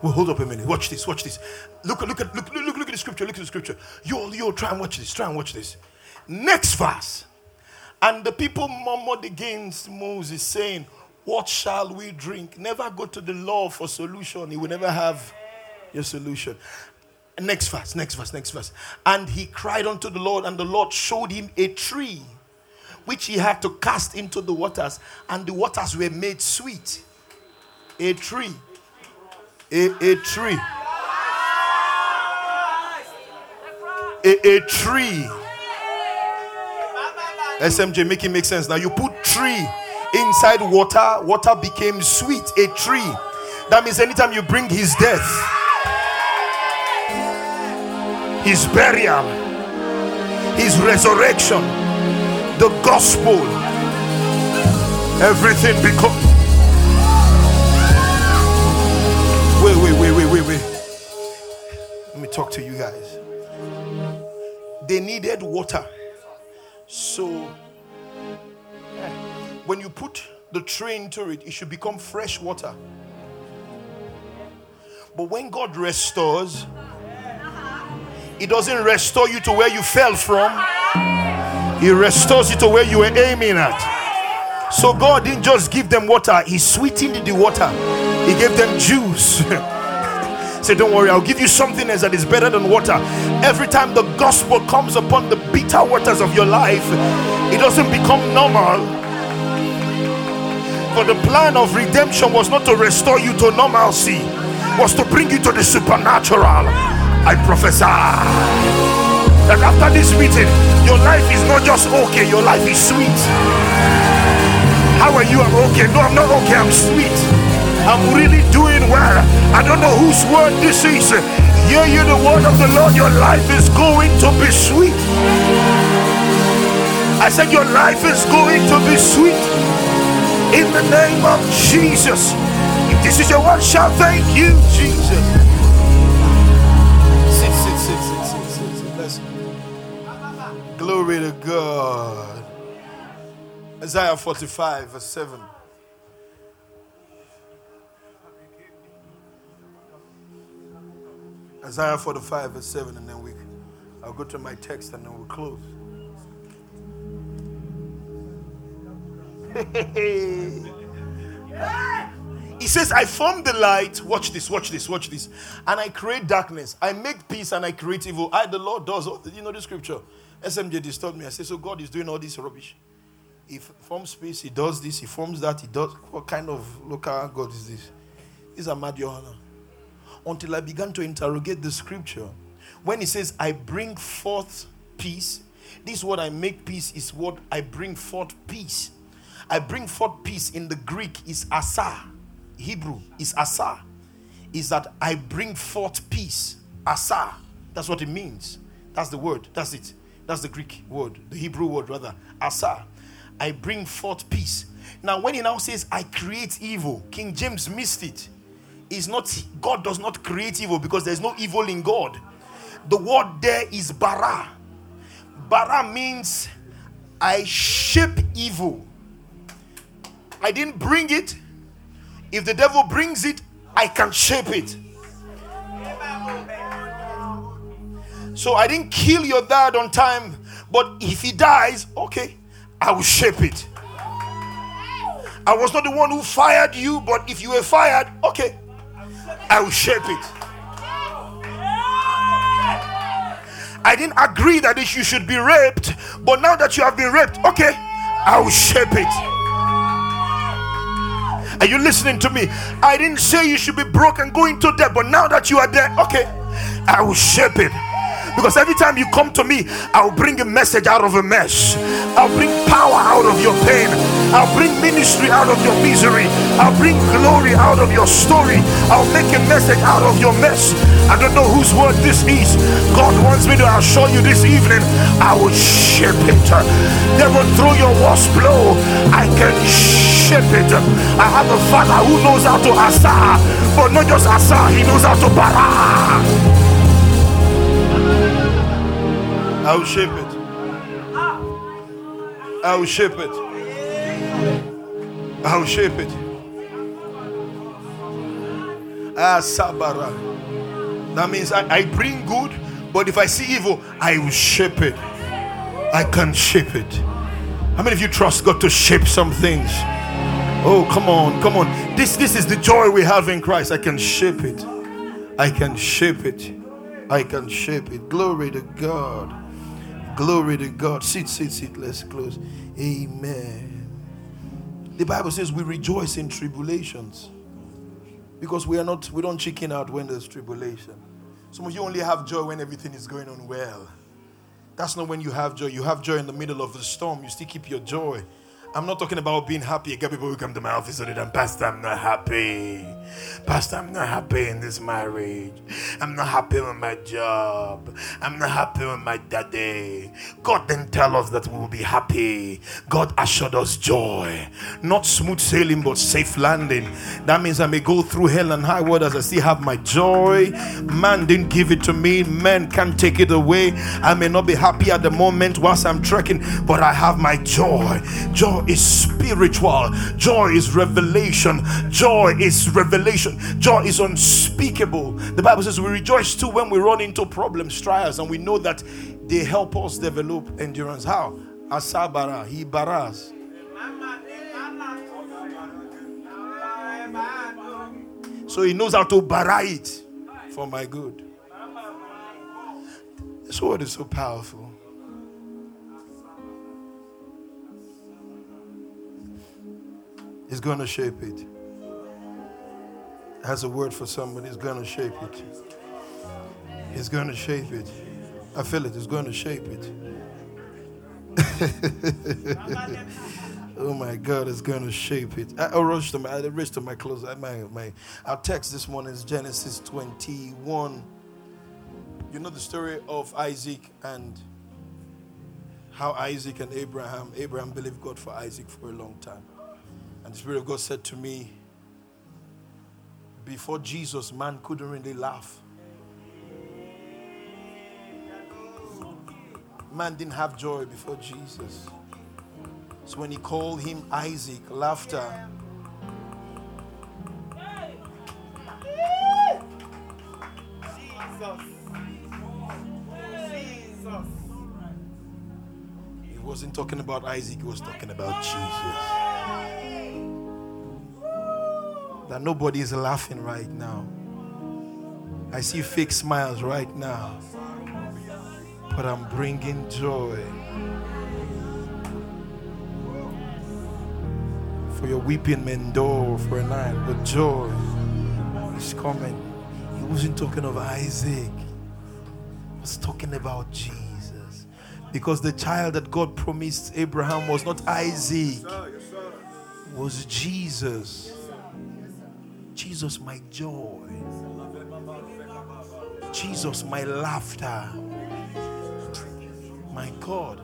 S1: Well, hold up a minute. Watch this. Watch this. Look, look at look, look, look at the scripture. Look at the scripture. You, you try and watch this. Try and watch this. Next verse. And the people murmured against Moses, saying, What shall we drink? Never go to the law for solution. He will never have your solution. Next verse, next verse, next verse. And he cried unto the Lord, and the Lord showed him a tree which he had to cast into the waters, and the waters were made sweet. A tree. A, a tree. A, a tree SMJ, make it make sense. Now you put tree inside water, water became sweet, a tree. That means anytime you bring his death, his burial, his resurrection, the gospel, everything becomes. Wait, wait, wait, wait, wait, wait. Let me talk to you guys. They needed water so, eh, when you put the tray into it, it should become fresh water. But when God restores, He doesn't restore you to where you fell from, He restores you to where you were aiming at. So, God didn't just give them water, He sweetened the water, He gave them juice. Say, don't worry, I'll give you something else that is better than water. Every time the gospel comes upon the bitter waters of your life, it doesn't become normal. For the plan of redemption was not to restore you to normalcy, was to bring you to the supernatural. I prophesy that after this meeting, your life is not just okay, your life is sweet. How are you? I'm okay. No, I'm not okay, I'm sweet. I'm really doing well. I don't know whose word this is. Hear you the word of the Lord. Your life is going to be sweet. I said, Your life is going to be sweet. In the name of Jesus. If this is your one, shout thank you, Jesus. Glory to God. Isaiah 45, verse 7. Isaiah 45, verse 7, and then we I'll go to my text and then we'll close. he says, I form the light. Watch this, watch this, watch this. And I create darkness. I make peace and I create evil. I, the Lord, does You know the scripture. SMJ disturbed me. I say, So God is doing all this rubbish. He forms space, he does this, he forms that, he does. What kind of local God is this? These are Mad Johanna until I began to interrogate the scripture. When he says, I bring forth peace, this word I make peace is what I bring forth peace. I bring forth peace in the Greek is asa. Hebrew is asa. Is that I bring forth peace. Asa. That's what it means. That's the word. That's it. That's the Greek word, the Hebrew word rather. Asa. I bring forth peace. Now, when he now says, I create evil, King James missed it is not God does not create evil because there's no evil in God. The word there is bara. Bara means I shape evil. I didn't bring it. If the devil brings it, I can shape it. So I didn't kill your dad on time, but if he dies, okay, I will shape it. I was not the one who fired you, but if you were fired, okay, I will shape it. I didn't agree that you should be raped, but now that you have been raped, okay, I will shape it. Are you listening to me? I didn't say you should be broken, going to death, but now that you are there, okay, I will shape it. Because every time you come to me, I'll bring a message out of a mess. I'll bring power out of your pain. I'll bring ministry out of your misery. I'll bring glory out of your story. I'll make a message out of your mess. I don't know whose word this is. God wants me to assure you this evening, I will shape it. Never throw your worst blow. I can shape it. I have a father who knows how to asa, but not just asa, he knows how to bara. I'll shape it. I'll shape it. I'll shape it. Ah, Sabara. That means I, I bring good, but if I see evil, I will shape it. I can shape it. How many of you trust God to shape some things? Oh, come on, come on. This this is the joy we have in Christ. I can shape it. I can shape it. I can shape it. Glory to God. Glory to God. Sit, sit, sit. Let's close. Amen. The Bible says we rejoice in tribulations because we are not we don't chicken out when there's tribulation. Some of you only have joy when everything is going on well. That's not when you have joy. You have joy in the middle of the storm. You still keep your joy. I'm not talking about being happy. I get people who come to my office and them, Pastor, I'm not happy. Pastor, I'm not happy in this marriage. I'm not happy with my job. I'm not happy with my daddy. God didn't tell us that we will be happy. God assured us joy. Not smooth sailing, but safe landing. That means I may go through hell and high waters. I still have my joy. Man didn't give it to me. Man can't take it away. I may not be happy at the moment whilst I'm trekking, but I have my joy. Joy is spiritual, joy is revelation, joy is revelation, joy is unspeakable. The Bible says we rejoice too when we run into problems, trials, and we know that they help us develop endurance. How? Asabara, he baras. So he knows how to bara it for my good. This word is so powerful. He's going to shape it. Has a word for somebody. He's going to shape it. He's going to shape it. I feel it. He's going to shape it. oh my God, it's going to shape it. I, I rushed to my, I rushed to my clothes. My, my, our text this morning is Genesis 21. You know the story of Isaac and how Isaac and Abraham, Abraham believed God for Isaac for a long time. And the Spirit of God said to me, before Jesus, man couldn't really laugh. Man didn't have joy before Jesus. So when he called him Isaac, laughter. Jesus. He wasn't talking about Isaac, he was talking about Jesus that nobody is laughing right now. I see fake smiles right now. But I'm bringing joy. For your weeping may endure for a night, but joy is coming. He wasn't talking of Isaac, he was talking about Jesus. Because the child that God promised Abraham was not Isaac, was Jesus. Jesus, my joy. Jesus, my laughter. My God.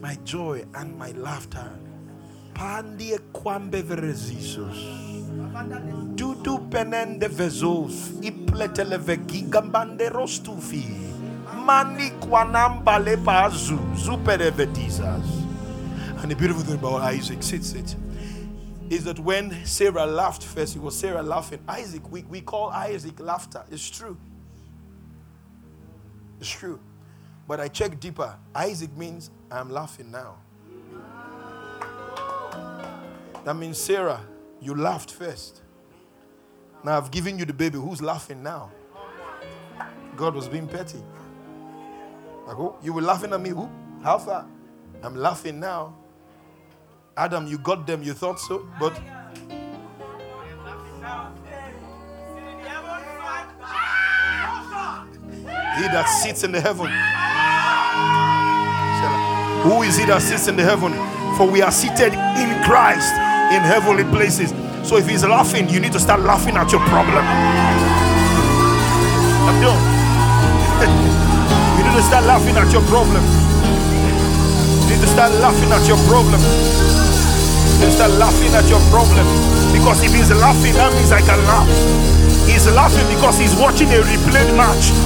S1: My joy and my laughter. Pandie kwambe verezisos. Dudu penende vezos. Ipletele vegigambande rostufi. Mani kwanamba lepazu. Zupere vedizas. And the beautiful thing about Isaac, sit, sit is that when Sarah laughed first, it was Sarah laughing. Isaac, we, we call Isaac laughter. It's true. It's true. But I checked deeper. Isaac means I'm laughing now. That means Sarah, you laughed first. Now I've given you the baby. Who's laughing now? God was being petty. Like, oh, you were laughing at me. Who? How far? I'm laughing now. Adam, you got them, you thought so, but. He that sits in the heaven. Who is he that sits in the heaven? For we are seated in Christ in heavenly places. So if he's laughing, you need to start laughing at your problem. You need to start laughing at your problem. You need to start laughing at your problem. Need start laughing at your problem. Because if he's laughing, that means I can laugh. He's laughing because he's watching a replayed match.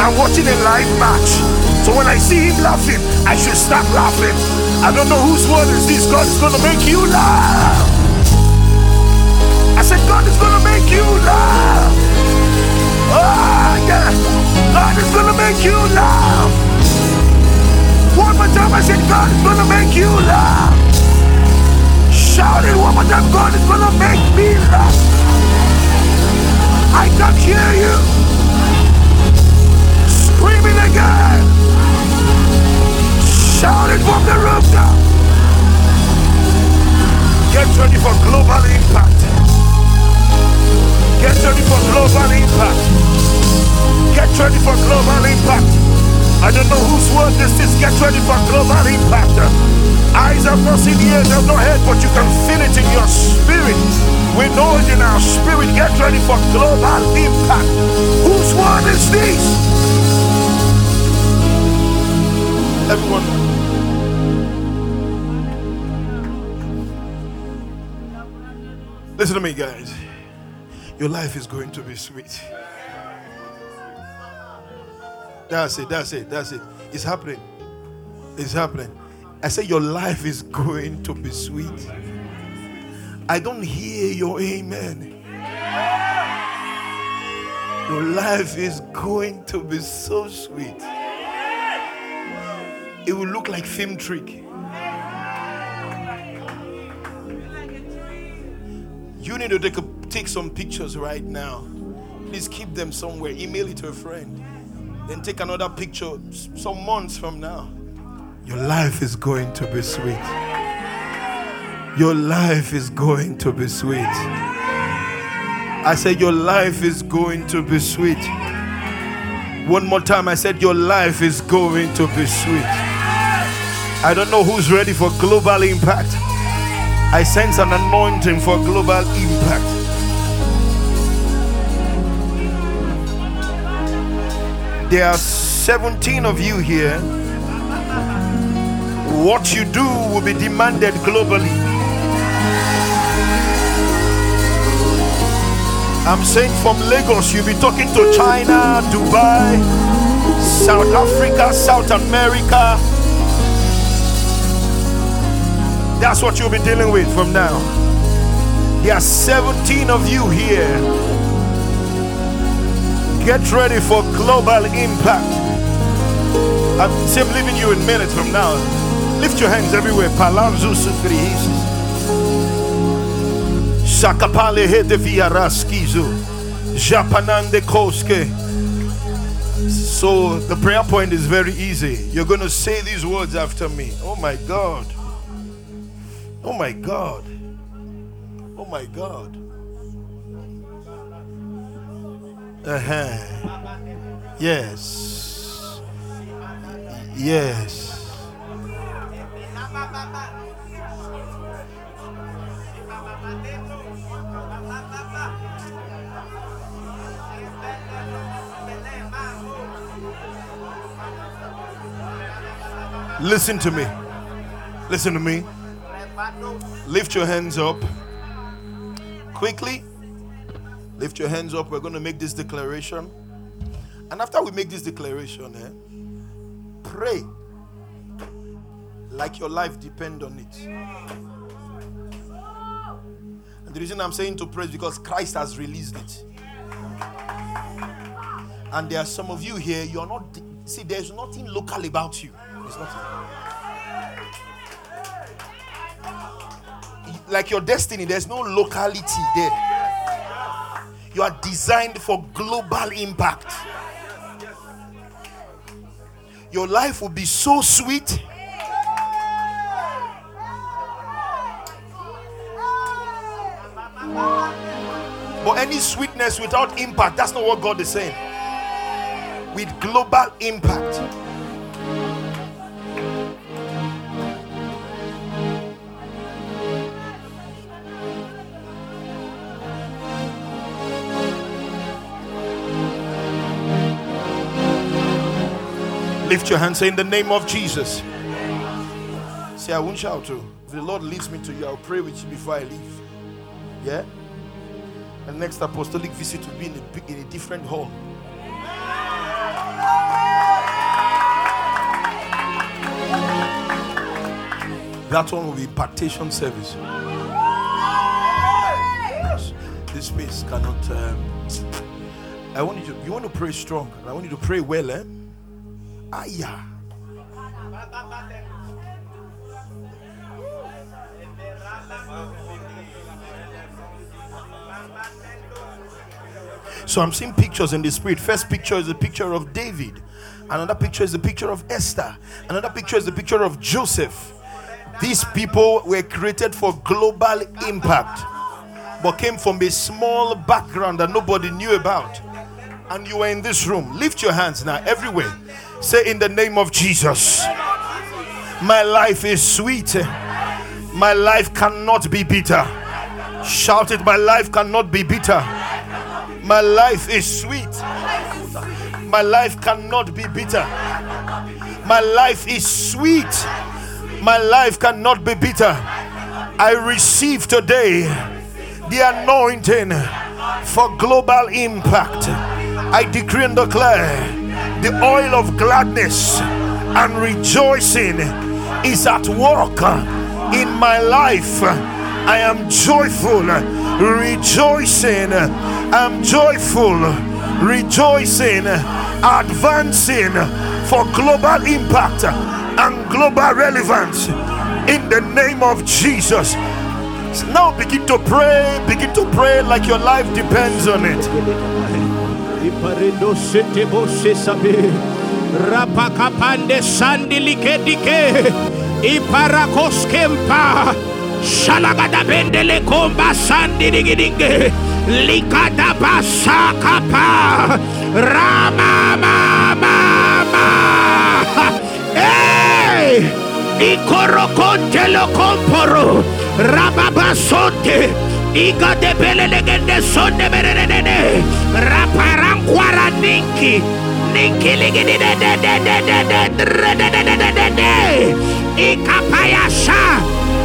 S1: I'm watching a live match. So when I see him laughing, I should start laughing. I don't know whose word is this. God is to make you laugh. I said, God is to make you laugh. Oh, yeah. God is to make you laugh. One more time, I said, God is to make you laugh. Shout it one more time. God is to make me laugh. I can hear you. Screaming again. Shout it from the rooftop. Get ready for global impact. Get ready for global impact. Get ready for global impact. I don't know whose word this is. Get ready for global impact. Eyes have not seen, ears have not heard, but you can feel it in your spirit. We know it in our spirit. Get ready for global impact. Whose word is this? Everyone. Listen to me, guys. Your life is going to be sweet. That's it, that's it, that's it. It's happening. It's happening. I say your life is going to be sweet. I don't hear your amen. Your life is going to be so sweet. It will look like film trick. You need to take, a, take some pictures right now. Please keep them somewhere. Email it to a friend. Then take another picture some months from now. Your life is going to be sweet. Your life is going to be sweet. I said, Your life is going to be sweet. One more time, I said, Your life is going to be sweet. I don't know who's ready for global impact. I sense an anointing for global impact. There are 17 of you here. What you do will be demanded globally. I'm saying from Lagos, you'll be talking to China, Dubai, South Africa, South America. That's what you'll be dealing with from now. There are 17 of you here. Get ready for global impact. I'm still leaving you in minutes from now. Lift your hands everywhere. Palazzo Sufrihisis. Sakapale hede via raskizo. Japanande koske. So the prayer point is very easy. You're going to say these words after me. Oh my God. Oh my God. Oh my God. Uh-huh. Yes. Yes. Listen to me. Listen to me. Lift your hands up. Quickly. Lift your hands up. We're going to make this declaration. And after we make this declaration, eh, pray like your life depend on it. And the reason I'm saying to pray is because Christ has released it. And there are some of you here, you're not see, there's nothing local about you. There's nothing. Like your destiny, there's no locality there. You are designed for global impact. Your life will be so sweet. But any sweetness without impact, that's not what God is saying. with global impact. Lift your hands say, in the name of Jesus. See, I won't shout to. If the Lord leads me to you, I'll pray with you before I leave. Yeah? And next apostolic visit will be in a, in a different hall. That one will be partition service. This space cannot. Um, I want you to. You want to pray strong. I want you to pray well, eh? Ah, yeah. So I'm seeing pictures in the spirit. First picture is a picture of David. Another picture is a picture of Esther. Another picture is a picture of Joseph. These people were created for global impact, but came from a small background that nobody knew about. And you were in this room. Lift your hands now, everywhere. Say, In the name of Jesus, my life is sweet. My life cannot be bitter. Shout it, my life cannot be bitter. My life is sweet. My life cannot be bitter. My life is sweet. My life cannot be bitter. I receive today the anointing for global impact. I decree and declare the oil of gladness and rejoicing is at work in my life. I am joyful, rejoicing. I'm joyful, rejoicing, advancing for global impact and global relevance in the name of Jesus. Now begin to pray, begin to pray like your life depends on it.
S3: Rapakapande sandi likedike iparakos kempa shalagada bendele komba sandi digidinge likada basa kapa rama mama hey ikorokonte lo komporo rababasonte Iga de bele legende sonde berene raparankwara ninki ninki ligidi de de de de de de de de de de de de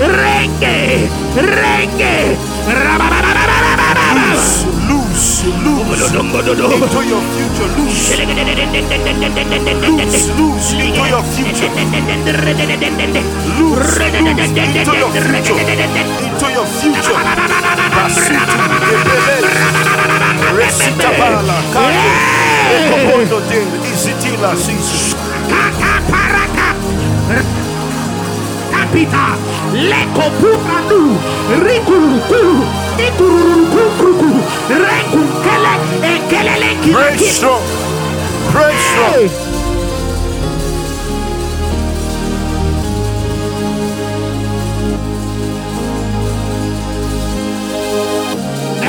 S3: renge rabababababababa
S1: Loose, loose, loose into your future. Loose, loose, loose into your future. Loose, loose into your future. Into your future. Basutu, Ebele, Resitabala, Kande, Ekobondo Del, Isitila, Sisu.
S3: Kaka paraka kapita lekopuka du rikurukuru. Ikururukukuku ekelele
S1: kirakira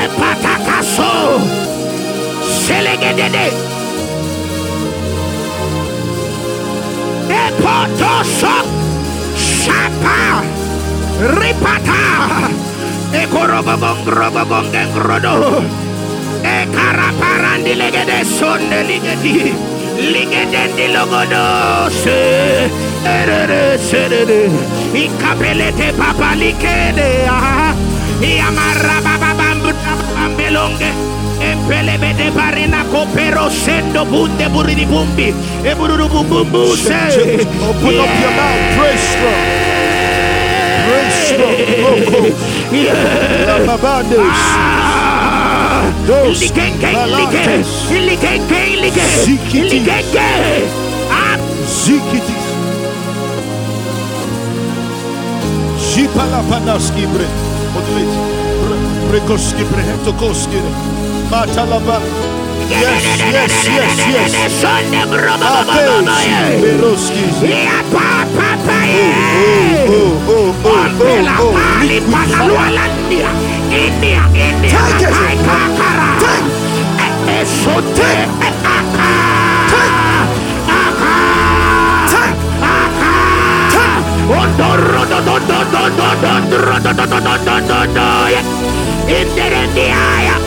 S3: Epatakaso. Selegedede. Ripa! Ripata! Ekorobobongrobobongengrodo! Ekaraparandi legede sonde ligedi! Ligedendi logodo se! Erere serere! Ikapelete papa likede! Iamarabababambelonge! Pelebede na copero sendo bunde buridi bumbi e bururu bum bum bum.
S1: Open up your mouth, praise God. Dos, Yes, yes, yes, yes.
S3: Ateus.
S1: Oh, oh, oh oh, oh, oh.
S3: pali
S1: Liquid
S3: palalua
S1: fire.
S3: landia. India, India.
S1: Take it.
S3: Do do. Inderendiaya.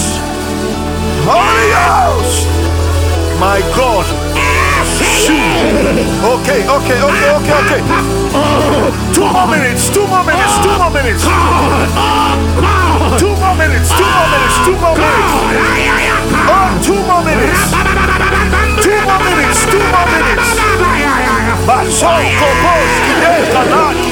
S1: Holy Ghost. My God. Okay, okay, okay, okay, okay. Two more minutes, two more minutes, two more minutes. Two more minutes, two more minutes, two more minutes. Oh, two more minutes. Two more minutes, two more minutes. Basoko Boski de Kanaki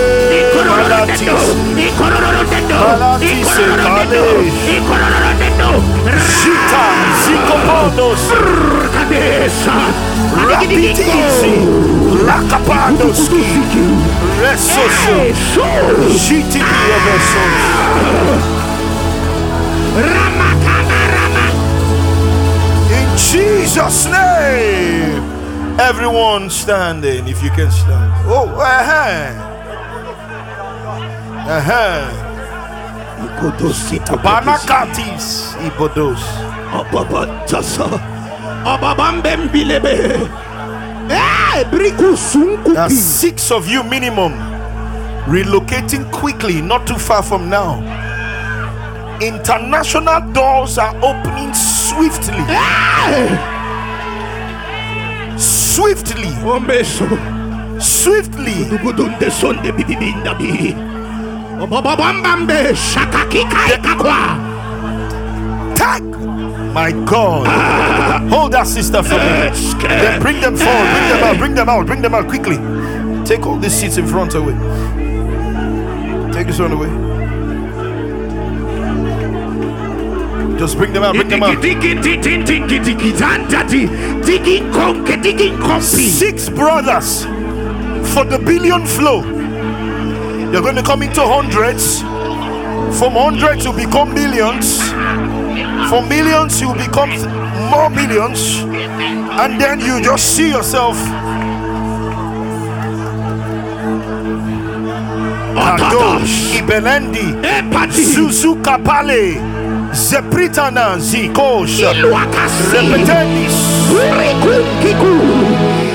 S1: In Jesus' name. Everyone standing, if you can stand. Oh, uh-huh. Uh-huh. Banakatis. Ibodos. There are six of you minimum relocating quickly, not too far from now. International doors are opening swiftly. Swiftly. Swiftly. My God. Hold that sister for me. Then bring them forward. Bring them out. Bring them out. Bring them out quickly. Take all these seats in front away. Take this one away. Just bring them out. Bring them out. Six brothers for the billion flow. You're going to come into hundreds. From hundreds, you become millions. From millions, you become more millions. And then you just see yourself. Kadosh, Ibelendi, Zuzu Kapale, Zepritana, Zikosh, Repetenis.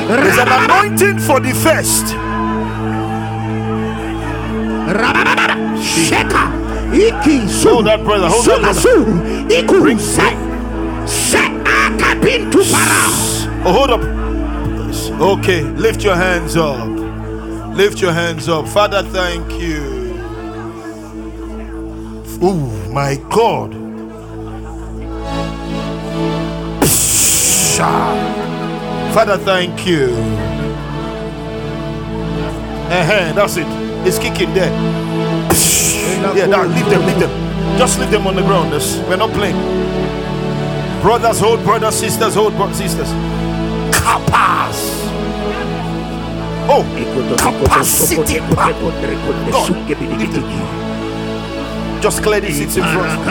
S1: There's an anointing for the first.
S3: Sheka iki su
S1: Hold that, brother. Hold that, brother.
S3: iku se se para
S1: Oh, hold up. Okay, lift your hands up. Lift your hands up. Father, thank you. Oh, my God. Father, thank you. Uh-huh, that's it. It's kicking there. Yeah, now leave them, leave them. Just leave them on the ground. That's- We're not playing. Brothers, hold brothers, sisters, hold bro- sisters. Kapas. Oh, capacity. power. Just clear the seats in front.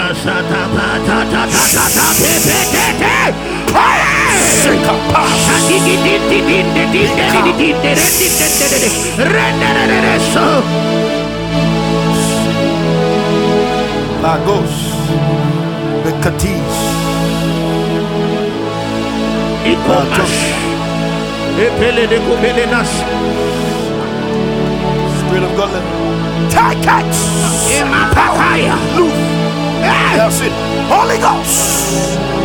S1: Lagos, the
S4: Cadiz, Ipomash, Epele de Kubelenas.
S1: Spirit of God, take it.
S4: In
S1: my papaya, Holy Ghost.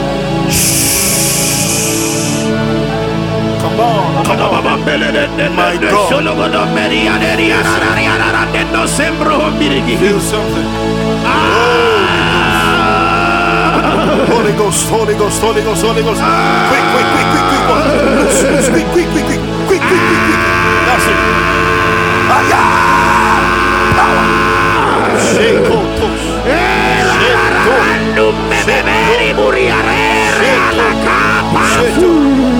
S1: My God. Feel something. Holy Ghost, Holy Ghost, Holy Ghost, Holy Ghost. Quick, quick, quick, quick, quick. Quick, quick, quick, quick, quick, quick, quick. That's it. Power. Shake, toast. Shake, toast. Shake, toast.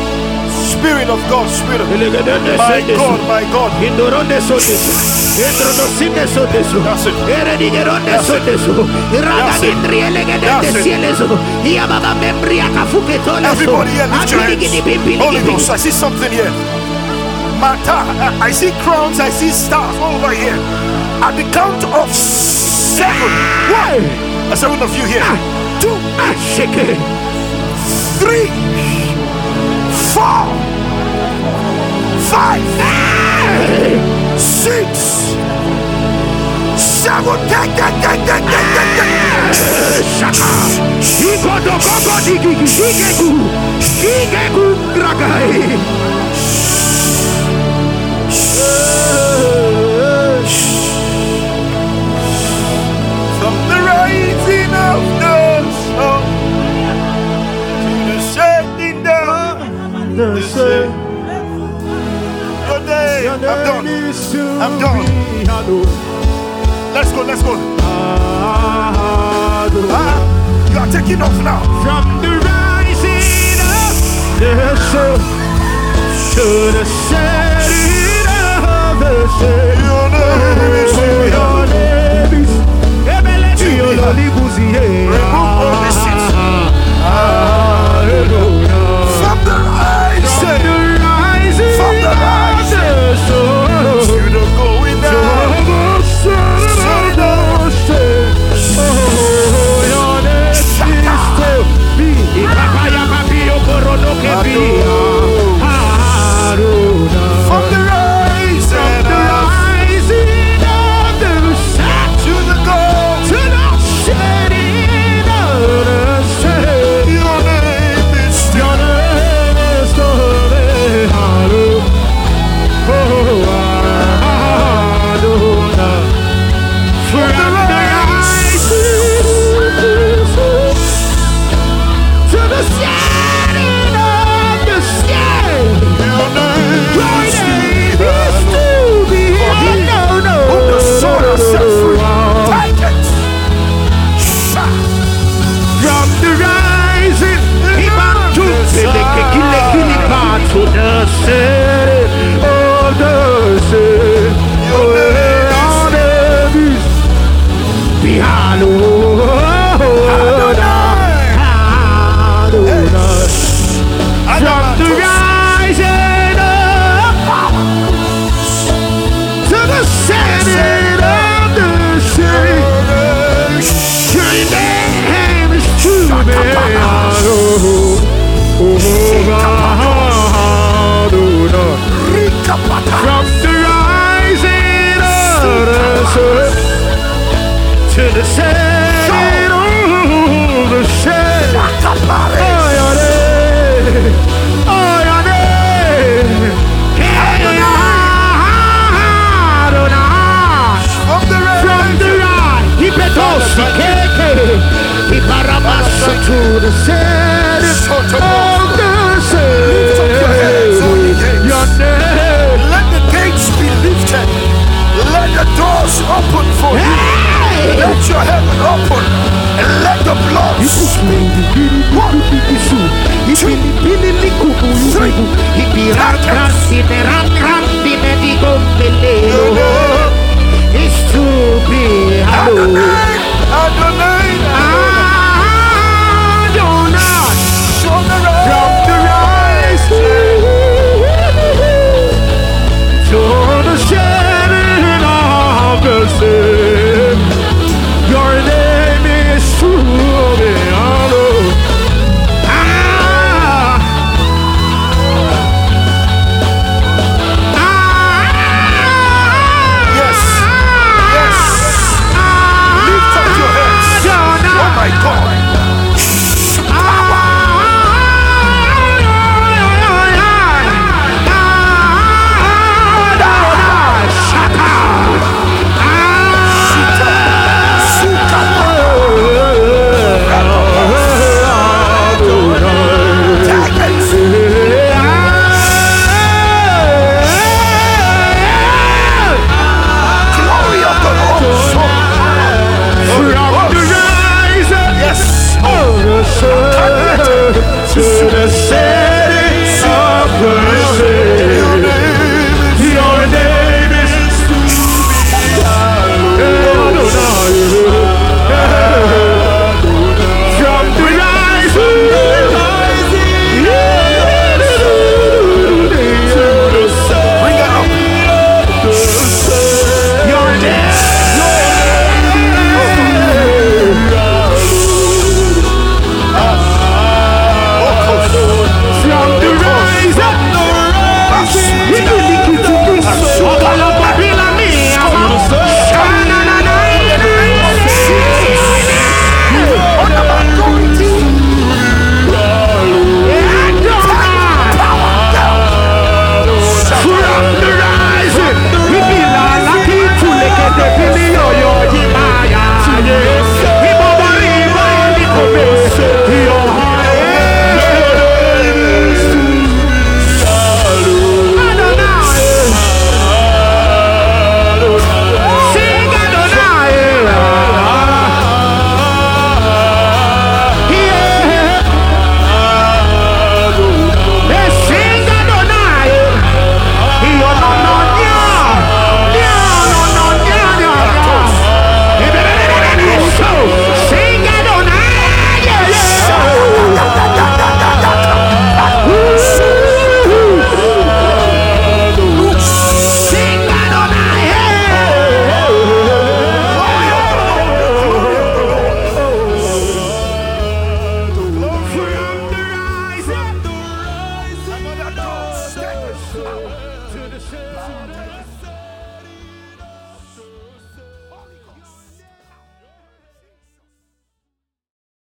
S1: Spirit of God, Spirit of My God, my God.
S4: Endronosinde soteso.
S1: That's it. That's it.
S4: soteso. Iraga
S1: That's it.
S4: dindrielegede
S1: That's it.
S4: sieleso. Iababa membria kafuke toleso.
S1: Everybody here lift your hands. Holy. Ghost, I see something here. Mata, I see crowns, I see stars all over here. At the count of seven, one, a seven of you here, two,
S4: Ah, shake it.
S1: three, four, five, six, seven, take, take, take, take, take.
S4: Shaka. Koko digi digeku digeku dragai.
S1: From the rising of the Your name, I'm done. I'm done. Let's go, let's go. Ah, you are taking off now.
S3: From the rising sun to the setting of the sun.
S1: Your name is
S3: Your name is
S1: To be
S3: Your
S1: hallowed.
S3: Libuzi.
S1: Remove all the sins.
S3: Hallelujah.
S5: Mas
S3: eu